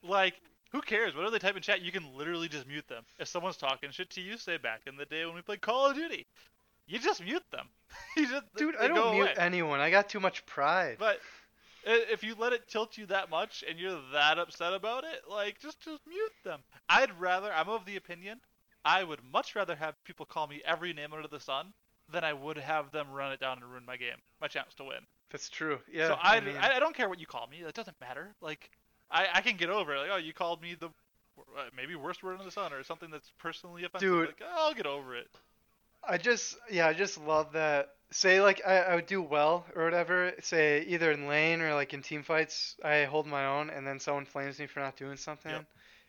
S1: Like who cares? Whatever they type in chat, you can literally just mute them. If someone's talking shit to you, say back in the day when we played Call of Duty, you just mute them. you just
S2: Dude, I don't mute
S1: away.
S2: anyone. I got too much pride.
S1: But if you let it tilt you that much and you're that upset about it, like just just mute them. I'd rather. I'm of the opinion. I would much rather have people call me every name under the sun than I would have them run it down and ruin my game, my chance to win.
S2: That's true. Yeah.
S1: so I,
S2: I mean,
S1: I, I don't care what you call me. It doesn't matter. Like I, I can get over it. Like oh, you called me the uh, maybe worst word under the sun or something that's personally offensive.
S2: Dude.
S1: Like, I'll get over it.
S2: I just yeah, I just love that. Say like I, I would do well or whatever. Say either in lane or like in team fights, I hold my own, and then someone flames me for not doing something,
S1: Yep.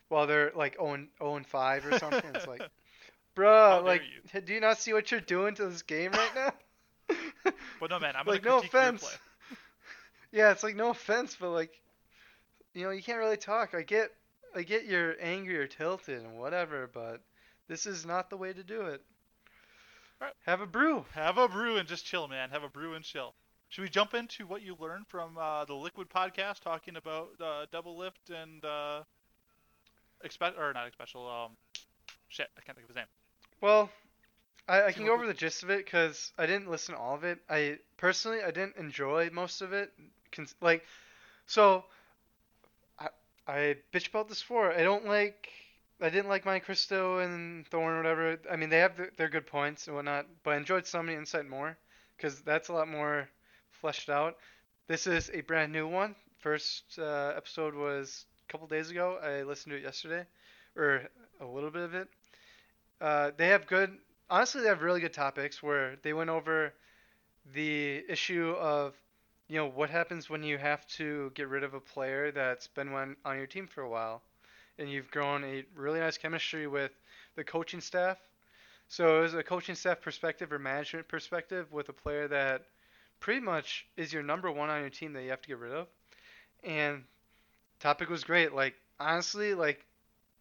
S2: while they're like 0 and, 0 and 5 or something. it's like, bruh, like,
S1: you.
S2: do you not see what you're doing to this game right now?
S1: But no man, I'm
S2: like no offense. yeah, it's like no offense, but like, you know, you can't really talk. I get, I get you're angry or tilted and whatever, but this is not the way to do it. Have a brew.
S1: Have a brew and just chill, man. Have a brew and chill. Should we jump into what you learned from uh, the Liquid podcast talking about uh, Doublelift and uh, expect or not special? Um, shit, I can't think of his name.
S2: Well, I, I
S1: Can
S2: can go over the gist of it because I didn't listen to all of it. I personally I didn't enjoy most of it. Cons- like, so I I bitch about this for I don't like I didn't like Monte Cristo and Thorin or whatever. I mean they have their, their good points and whatnot, but I enjoyed Summoning Insight more because that's a lot more fleshed out. This is a brand new one. First uh, episode was a couple days ago. I listened to it yesterday, or a little bit of it. Uh, they have good honestly they have really good topics where they went over the issue of you know what happens when you have to get rid of a player that's been on your team for a while and you've grown a really nice chemistry with the coaching staff. So it was a coaching staff perspective or management perspective with a player that pretty much is your number one on your team that you have to get rid of. And topic was great. Like honestly like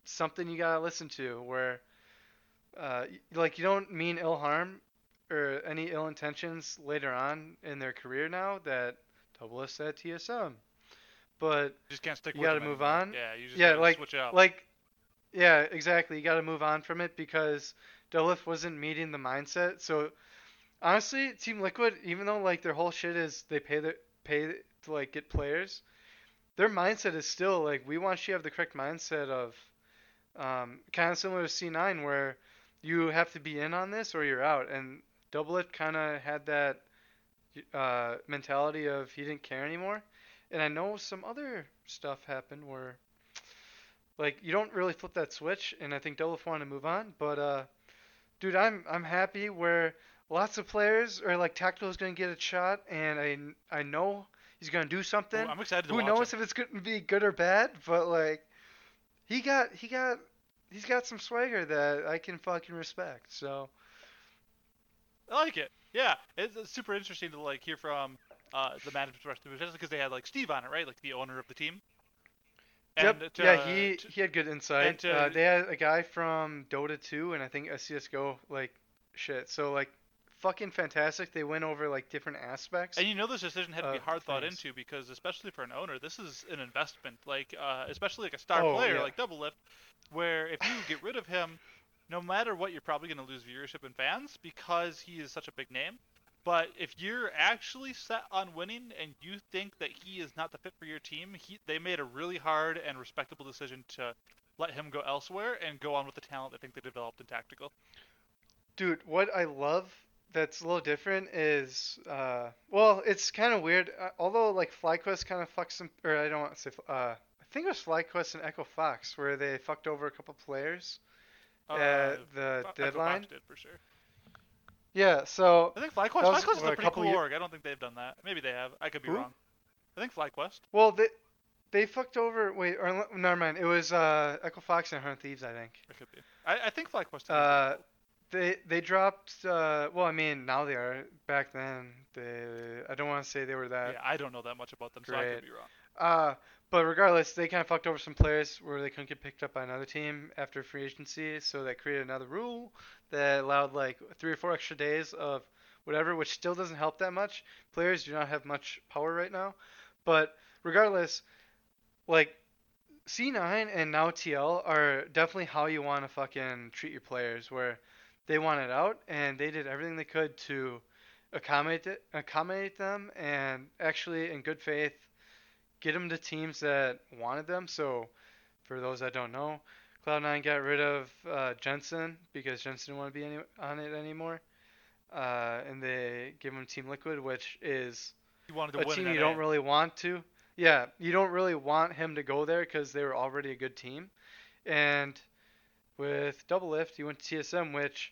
S2: something you gotta listen to where uh, like you don't mean ill harm or any ill intentions later on in their career now that Double S at TSM. But
S1: You just can't stick
S2: You
S1: with
S2: gotta move
S1: anymore.
S2: on.
S1: Yeah, you just
S2: Yeah,
S1: gotta
S2: like-
S1: switch it up.
S2: like, yeah, exactly. You got to move on from it because Dolph wasn't meeting the mindset. So honestly, Team Liquid, even though like their whole shit is they pay the pay to like get players, their mindset is still like we want you to have the correct mindset of um, kind of similar to C9 where you have to be in on this or you're out. And Double kind of had that uh, mentality of he didn't care anymore. And I know some other stuff happened where like you don't really flip that switch and I think It wanted to move on, but uh dude, I'm I'm happy where lots of players are like Tactical is going to get a shot and I I know he's going to do something.
S1: Ooh, I'm excited to
S2: Who knows
S1: him.
S2: if it's going to be good or bad, but like he got he got he's got some swagger that I can fucking respect. So
S1: I like it. Yeah, it's, it's super interesting to like hear from uh, the management perspective, especially because they had like Steve on it, right? Like the owner of the team.
S2: yep,
S1: to-
S2: yeah, he
S1: to-
S2: he had good insight.
S1: to-
S2: uh, they had a guy from Dota 2 and I think a CS:GO like shit. So like fucking fantastic. They went over like different aspects.
S1: And you know this decision had to be
S2: of
S1: hard thought into because especially for an owner, this is an investment. Like uh, especially like a star
S2: Oh,
S1: player
S2: yeah.
S1: like Doublelift, where if you get rid of him, no matter what, you're probably going to lose viewership and fans because he is such a big name. But if you're actually set on winning and you think that he is not the fit for your team, he, they made a really hard and respectable decision to let him go elsewhere and go on with the talent I think they developed in tactical.
S2: Dude, what I love that's a little different is, uh, well, it's kind of weird. Uh, although like FlyQuest kind of fucks some, or I don't want to say, uh, I think it was FlyQuest and Echo Fox where they fucked over a couple players
S1: Uh,
S2: at the
S1: Echo Fox
S2: deadline.
S1: did for sure.
S2: Yeah, so
S1: I think FlyQuest.
S2: That was,
S1: FlyQuest is a pretty cool
S2: year-
S1: org. I don't think they've done that. Maybe they have. I could be
S2: Who?
S1: wrong. I think FlyQuest.
S2: well they they fucked over. Wait, or never mind. It was uh, Echo Fox and Hunt Thieves, I think.
S1: It could be. I, I think FlyQuest.
S2: Uh, They they dropped. Uh, well, I mean now they are. Back then they. I don't want to say they were that.
S1: yeah, I don't know that much about them, so I
S2: great.
S1: could be wrong.
S2: Uh, but regardless, they kind of fucked over some players where they couldn't get picked up by another team after free agency, so they created another rule that allowed like three or four extra days of whatever, which still doesn't help that much. Players do not have much power right now, but regardless, like C9 and now TL are definitely how you want to fucking treat your players, where they want it out and they did everything they could to accommodate it, accommodate them, and actually in good faith get them to teams that wanted them. So, for those that don't know, Cloud9 got rid of uh, Jensen because Jensen didn't want to be any, on it anymore. Uh, and they give him Team Liquid, which is
S1: You wanted to
S2: a team you don't really want to. Yeah, you don't really want him to go there because they were already a good team. And with Doublelift, he went to TSM, which,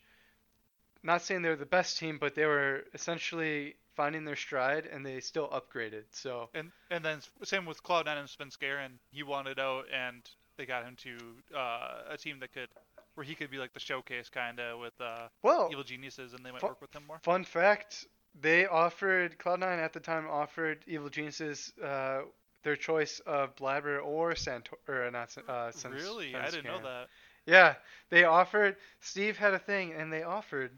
S2: not saying they're the best team, but they were essentially finding their stride and they still upgraded. So,
S1: And and then same with Cloud9 and Svenskeren. He wanted out, and they got him to uh, a team that could, where he could be like the showcase kind of with uh,
S2: well,
S1: evil geniuses, and they might work with him more.
S2: Fun fact: They offered Cloud9 at the time offered Evil Geniuses uh, their choice of Blabber or Santor or not uh, Sans-
S1: really, I didn't know that.
S2: Yeah, they offered. Steve had a thing, and they offered.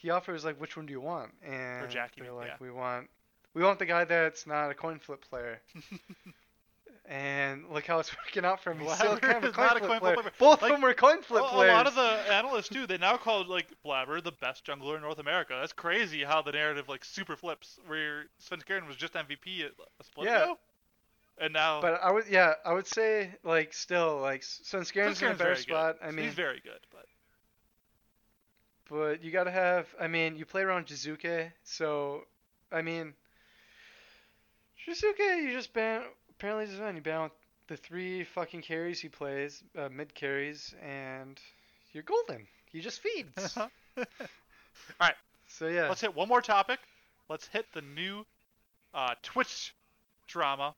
S2: He offers like, which one do you want? And
S1: Jackie,
S2: they're like,
S1: yeah.
S2: we want, we want the guy that's not a coin flip player. and look how it's working out for him. He's still kind of a coin,
S1: not a coin
S2: player.
S1: flip player.
S2: Both
S1: Like,
S2: of them were coin flip
S1: a, a lot of the analysts too. They now call like Blabber the best jungler in North America. That's crazy how the narrative like super flips. Where Sven Svenskeren was just MVP at a split
S2: Yeah.
S1: ago, and now
S2: But I would, yeah, I would say like still like Svenskeren's in a better spot.
S1: good.
S2: I mean,
S1: he's very good, but
S2: but you gotta have. I mean, you play around Jiizuke, so I mean, Jiizuke, you just ban. Apparently, just ban. You ban with the three fucking carries he plays, uh, mid carries, and you're golden. He just feeds. All right. So yeah,
S1: let's hit one more topic. Let's hit the new uh, Twitch drama,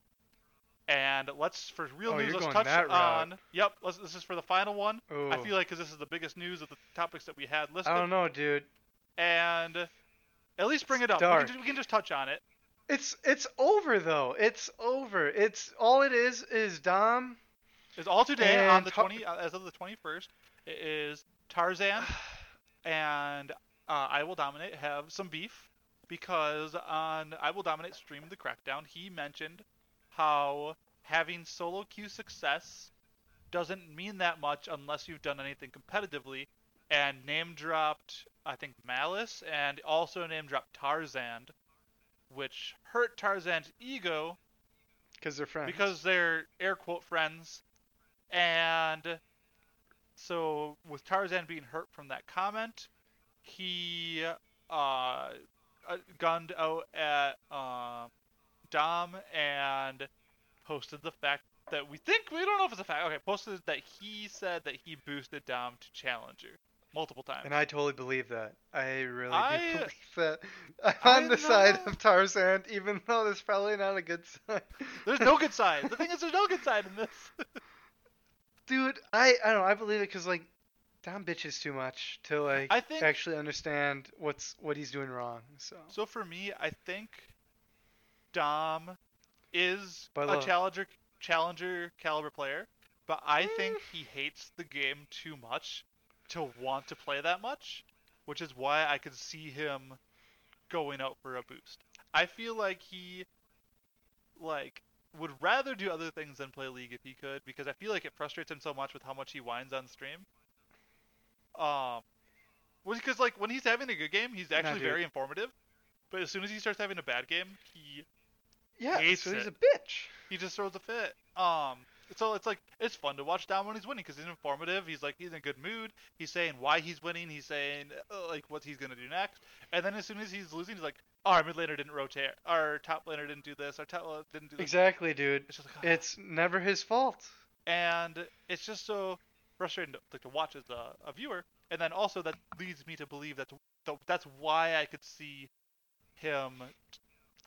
S1: and let's for real
S2: Oh,
S1: news. Let's touch
S2: route.
S1: on. Yep, let's, this is for the final one. I feel like because this is the biggest news of the topics that we had listed,
S2: I don't know, dude.
S1: and at least bring it up. We can, just, we can just touch on it.
S2: It's it's over though. It's over. It's all it is is Dom.
S1: It's all today on the 20 uh, as of the 21st. It is Tarzan and uh, I will dominate have some beef because on I will dominate stream the crackdown he mentioned how having solo queue success doesn't mean that much unless you've done anything competitively and name dropped I think Malice and also name dropped Tarzan which hurt Tarzan's ego
S2: Because they're friends.
S1: because they're air quote friends and so with tarzan being hurt from that comment he uh, uh, gunned out at uh, dom and posted the fact that we think we don't know if it's a fact okay posted that he said that he boosted dom to challenger multiple times
S2: And I totally believe that. I really
S1: I-
S2: do believe that. I'm
S1: I
S2: on the side of Tarzan, even though there's probably not a good side.
S1: there's no good side the thing is there's no good side in this
S2: Dude, I I don't know. I believe it because like Dom bitches too much to like
S1: I think-
S2: actually understand what's what he's doing wrong. So
S1: So for me, I think Dom is
S2: But
S1: a
S2: look-
S1: challenger challenger caliber player, but I think
S2: Mm.
S1: he hates the game too much to want to play that much, which is why I could see him going out for a boost. I feel like he like would rather do other things than play League if he could because I feel like it frustrates him so much with how much he whines on stream. Um, because like when he's having a good game, he's actually
S2: dude.
S1: very informative. But as soon as he starts having a bad game, he
S2: yeah,
S1: Hates
S2: so he's
S1: it.
S2: a bitch.
S1: he just throws a fit. Um, so it's like it's fun to watch Dom when he's winning because he's informative. He's like he's in a good mood. He's saying why he's winning. He's saying uh, like what he's gonna do next. And then as soon as he's losing, he's like, oh, our mid laner didn't rotate. Our top laner didn't do this. Our top laner didn't do this.
S2: Exactly, dude.
S1: It's just like, ah.
S2: It's never his fault.
S1: and it's just so frustrating to, like to watch as a, a viewer. And then also that leads me to believe that that's why I could see him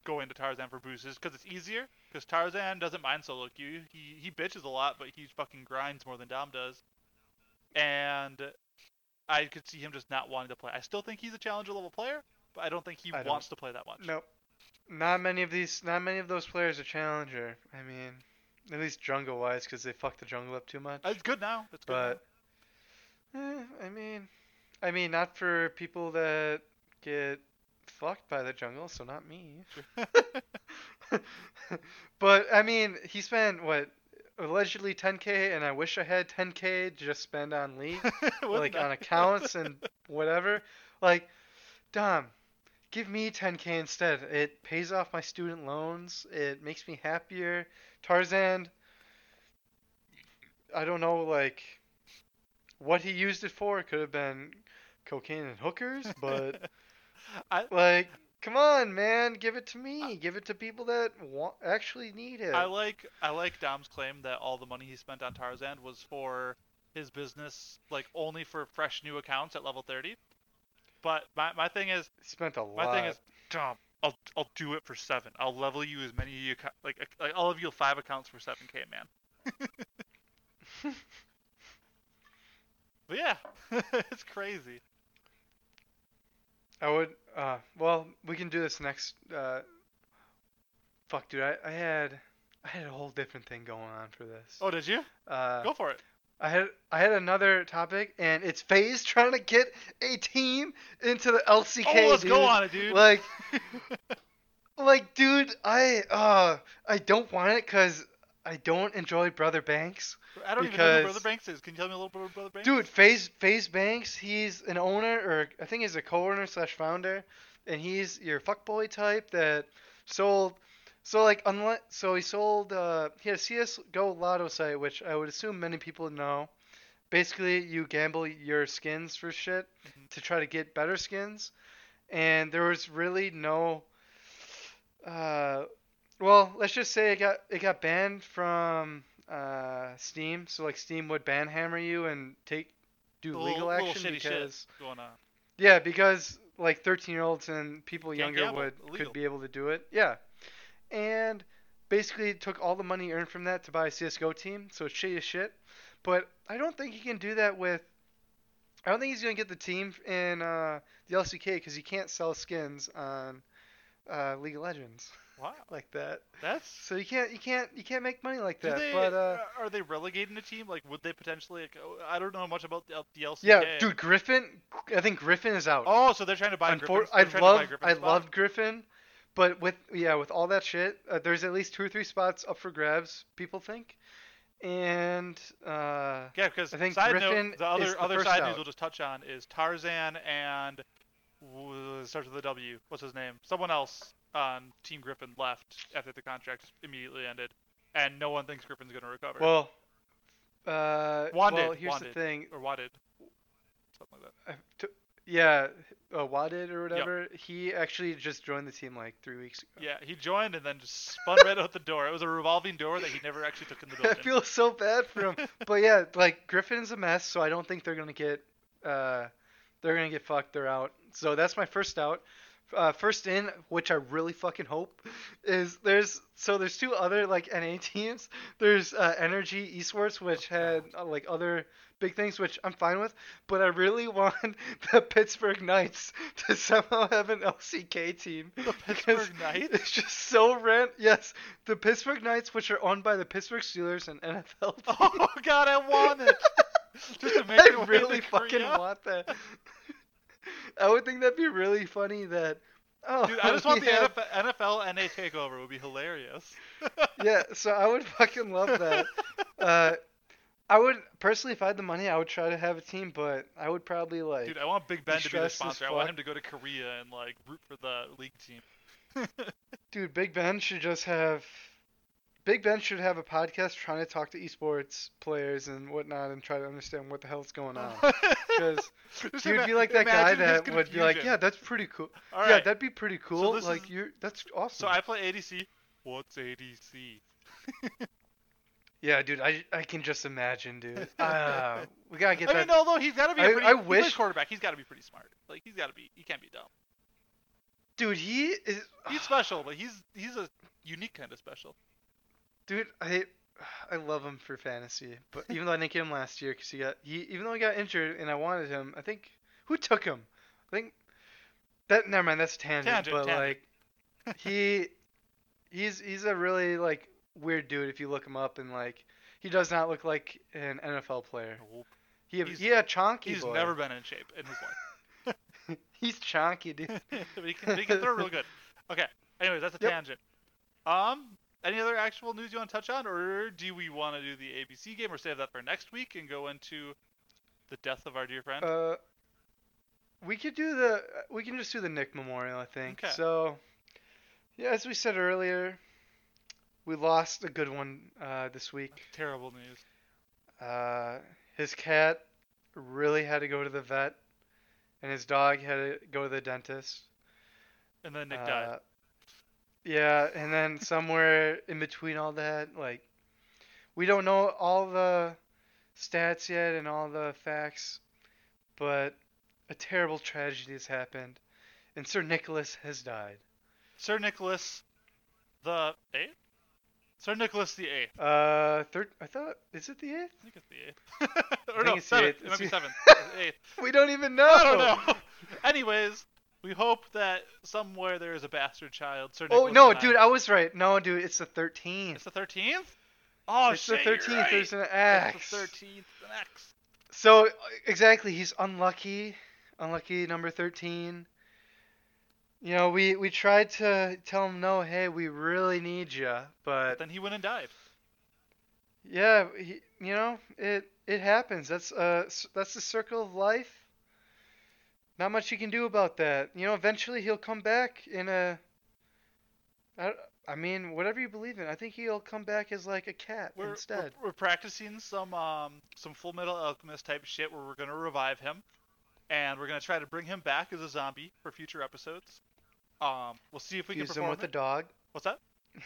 S1: going to Tarzan for boosts because it's easier. Because Tarzan doesn't mind solo queue. He he bitches a lot, but he fucking grinds more than Dom does. And I could see him just not wanting to play. I still think he's a challenger level player, but I don't think he
S2: I
S1: wants to play that much.
S2: Nope. Not many of these. Not many of those players are challenger. I mean, at least jungle wise, because they fuck the jungle up too much.
S1: It's good now. It's good. now.
S2: But eh, I mean, I mean, not for people that get fucked by the jungle, so not me. but I mean, he spent what allegedly 10k, and I wish I had 10k to just spend on league, like on accounts and whatever. Like, Dom, give me 10k instead. It pays off my student loans. It makes me happier. Tarzan, I don't know, like what he used it for. It could have been cocaine and hookers, but
S1: I
S2: like, come on, man, give it to me. Give it to people that want actually need it.
S1: I like I like Dom's claim that all the money he spent on Tarzan was for his business, like only for fresh new accounts at level 30. But my, my thing is,
S2: He spent a lot.
S1: my thing is, Dom, I'll I'll do it for seven. I'll level you as many you like like I'll level you five accounts for 7k, man. but yeah, it's crazy.
S2: I would. Uh, well, we can do this next. Uh, fuck, dude. I, I had I had a whole different thing going on for this.
S1: Oh, did you?
S2: Uh,
S1: Go for it.
S2: I had I had another topic, and it's FaZe trying to get a team into the LCK.
S1: oh, let's
S2: dude.
S1: go on it, dude.
S2: Like, like, dude, I uh, I don't want it because I don't enjoy Brother Banks.
S1: I don't even know who Brother Banks is. Can you tell me a little bit about Brother Banks?
S2: Dude, FaZe FaZe Banks, he's an owner, or I think he's a co-owner slash founder, and he's your fuckboy type that sold. So like unless so he sold uh he had a CS:GO Lotto site, which I would assume many people know. Basically, you gamble your skins for shit
S1: Mhm.
S2: to try to get better skins, and there was really no. Uh, well, let's just say it got it got banned from uh Steam. So like Steam would ban hammer you and take do
S1: Little-
S2: legal action because
S1: Going on.
S2: yeah, because like 13 year olds and people
S1: Can't
S2: younger
S1: gamble,
S2: would
S1: illegal.
S2: could be able to do it. Yeah, and basically took all the money earned from that to buy a CS:GO team. So it's shitty as shit. But I don't think he can do that with. I don't think he's gonna get the team in uh, the LCK because he can't sell skins on uh, League of Legends
S1: Wow,
S2: like that.
S1: that's.
S2: So you can't you can't you can't make money like that.
S1: they,
S2: but uh,
S1: are they relegating a team? Like, would they potentially? Like, oh, I don't know much about the, the LCK.
S2: yeah, dude, Griffin. I think Griffin is out.
S1: Oh, so they're trying to buy
S2: Unfor- I
S1: they're trying to buy
S2: love I loved Griffin, but with yeah with all that shit, uh, there's at least two or three spots up for grabs. People think, and uh,
S1: Yeah, because
S2: I think
S1: side
S2: Griffin
S1: note, the other
S2: the
S1: other side
S2: out.
S1: news we'll just touch on is Tarzan and starts with a W. What's his name? Someone else on Team Griffin left after the contract immediately ended, and no one thinks Griffin's gonna recover.
S2: well, uh,
S1: Wanted,
S2: well here's
S1: wanted.
S2: the thing.
S1: or Wadded, something like that.
S2: I t- yeah, uh, or whatever. He actually just joined the team like three weeks ago.
S1: Yeah, he joined and then just spun right out the door. It was a revolving door that he never actually took in the door.
S2: I
S1: building.
S2: feel so bad for him. but yeah, like Griffin's a mess, so I don't think they're gonna get uh they're gonna get fucked. They're out. So that's my first out. Uh, first in, which I really fucking hope, is there's so there's two other like NA teams. There's uh, Energy Esports, which had uh, like other big things, which I'm fine with. But I really want the Pittsburgh Knights to somehow have an LCK team.
S1: The Pittsburgh Knights?
S2: It's just so rent. Yes, the Pittsburgh Knights, which are owned by the Pittsburgh Steelers and NFL.
S1: Oh god, I want it. Just to make
S2: I
S1: it
S2: really fucking
S1: Korea.
S2: want that. I would think that'd be really funny. That oh,
S1: Dude, I just want the NFL, NFL NA takeover. It would be hilarious.
S2: yeah, so I would fucking love that. Uh, I would personally, if I had the money, I would try to have a team, but I would probably like.
S1: Dude, I want Big Ben to be the sponsor. I want him to go to Korea and like root for the league team.
S2: Dude, Big Ben should just have Big Ben should have a podcast trying to talk to esports players and whatnot and try to understand what the hell's going on. Because would be like that guy that would be like, yeah, that's pretty cool.
S1: All
S2: yeah, that'd be pretty cool.
S1: this
S2: like
S1: is-
S2: you're, that's awesome.
S1: So I play ADC. What's ADC?
S2: yeah, dude, I, I can just imagine, dude. Uh, we gotta get
S1: I
S2: that.
S1: mean, although he's got to be a
S2: I-
S1: pretty,
S2: I wish-
S1: quarterback. He's got to be pretty smart. Like he's got to be. He can't be dumb.
S2: Dude, he is.
S1: He's special, but he's he's a unique kind of special.
S2: Dude, I I love him for fantasy, but even though I didn't get him last year because he got he even though he got injured and I wanted him, I think who took him? I think that never mind. That's a tangent,
S1: Tangent,
S2: but
S1: tangent.
S2: like he he's he's a really like weird dude if you look him up and like he does not look like an NFL player.
S1: Nope.
S2: He
S1: He's-
S2: yeah, chonky
S1: He's
S2: boy.
S1: never been in shape in his life.
S2: he's chonky, dude.
S1: but he can, he can throw real good. Okay. Anyways, that's a
S2: Yep.
S1: tangent. Um, any other actual news you want to touch on, or do we want to do the ABC game, or save that for next week and go into the death of our dear friend?
S2: Uh, we could do the. We can just do the Nick Memorial, I think.
S1: Okay.
S2: So, yeah, as we said earlier, we lost a good one uh, this week.
S1: Terrible news.
S2: Uh, his cat really had to go to the vet, and his dog had to go to the dentist.
S1: And then Nick
S2: Uh,
S1: died.
S2: Yeah, and then somewhere in between all that, like, we don't know all the stats yet and all the facts, but a terrible tragedy has happened, and Sir Nicholas has died.
S1: Sir Nicholas the eighth. Sir Nicholas the eighth.
S2: Uh, third. I thought is it the eighth?
S1: I think it's the eighth. or no, seventh. It might be seventh. eighth.
S2: We don't even know.
S1: I don't know. Anyways, we hope that somewhere there is a bastard child. Sir
S2: Oh no,
S1: and I-
S2: dude, I was right. No, dude, it's the thirteenth.
S1: It's the thirteenth. Oh
S2: it's the
S1: shit, you're
S2: thirteenth.
S1: right.
S2: There's an
S1: It's the thirteenth. An X.
S2: So exactly, he's unlucky. Unlucky number thirteen. You know, we we tried to tell him no, hey, we really need you,
S1: But
S2: but
S1: then he went and died.
S2: yeah, he, you know, it it happens. That's uh that's the circle of life. Not much you can do about that. You know, eventually he'll come back in a. I, I mean, whatever you believe in, I think he'll come back as like a cat
S1: We're,
S2: instead.
S1: we're we're practicing some um some Full Metal Alchemist type shit where we're gonna revive him, and we're gonna try to bring him back as a zombie for future episodes. Um, we'll see if we
S2: Fuse
S1: can
S2: him
S1: perform
S2: with a dog.
S1: What's that?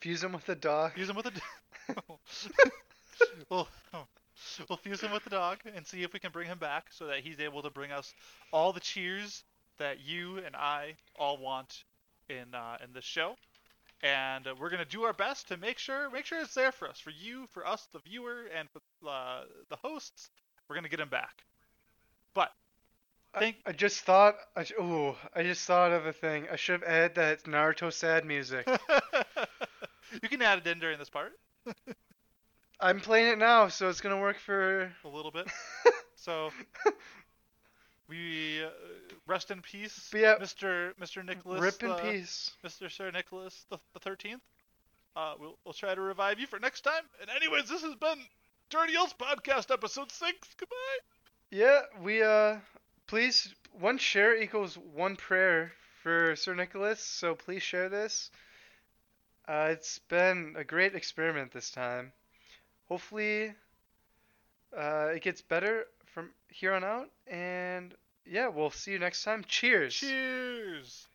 S2: Fuse him with a dog.
S1: Fuse him with a. d- we'll, we'll fuse him with the dog and see if we can bring him back so that he's able to bring us all the cheers that you and I all want in uh, in this show. And uh, we're gonna do our best to make sure make sure it's there for us, for you, for us, the viewer, and for uh, the hosts. We're gonna get him back. But
S2: I,
S1: Think-
S2: I just thought. I, ooh, I just thought of a thing. I should have added that Naruto sad music.
S1: you can add it in during this part
S2: I'm playing it now, so it's gonna work for.
S1: a little bit. So we uh, rest in peace,
S2: yeah,
S1: Mr. Mr. Nicholas.
S2: Rip in
S1: uh,
S2: peace.
S1: Mr. Sir Nicholas the the Thirteenth. Uh, we'll we'll try to revive you for next time. And anyways, this has been Dirty Elves Podcast episode six. Goodbye.
S2: Yeah, we uh, please one share equals one prayer for Sir Nicholas. So please share this. Uh, it's been a great experiment this time. Hopefully, uh, it gets better from here on out. And yeah, we'll see you next time. Cheers.
S1: Cheers.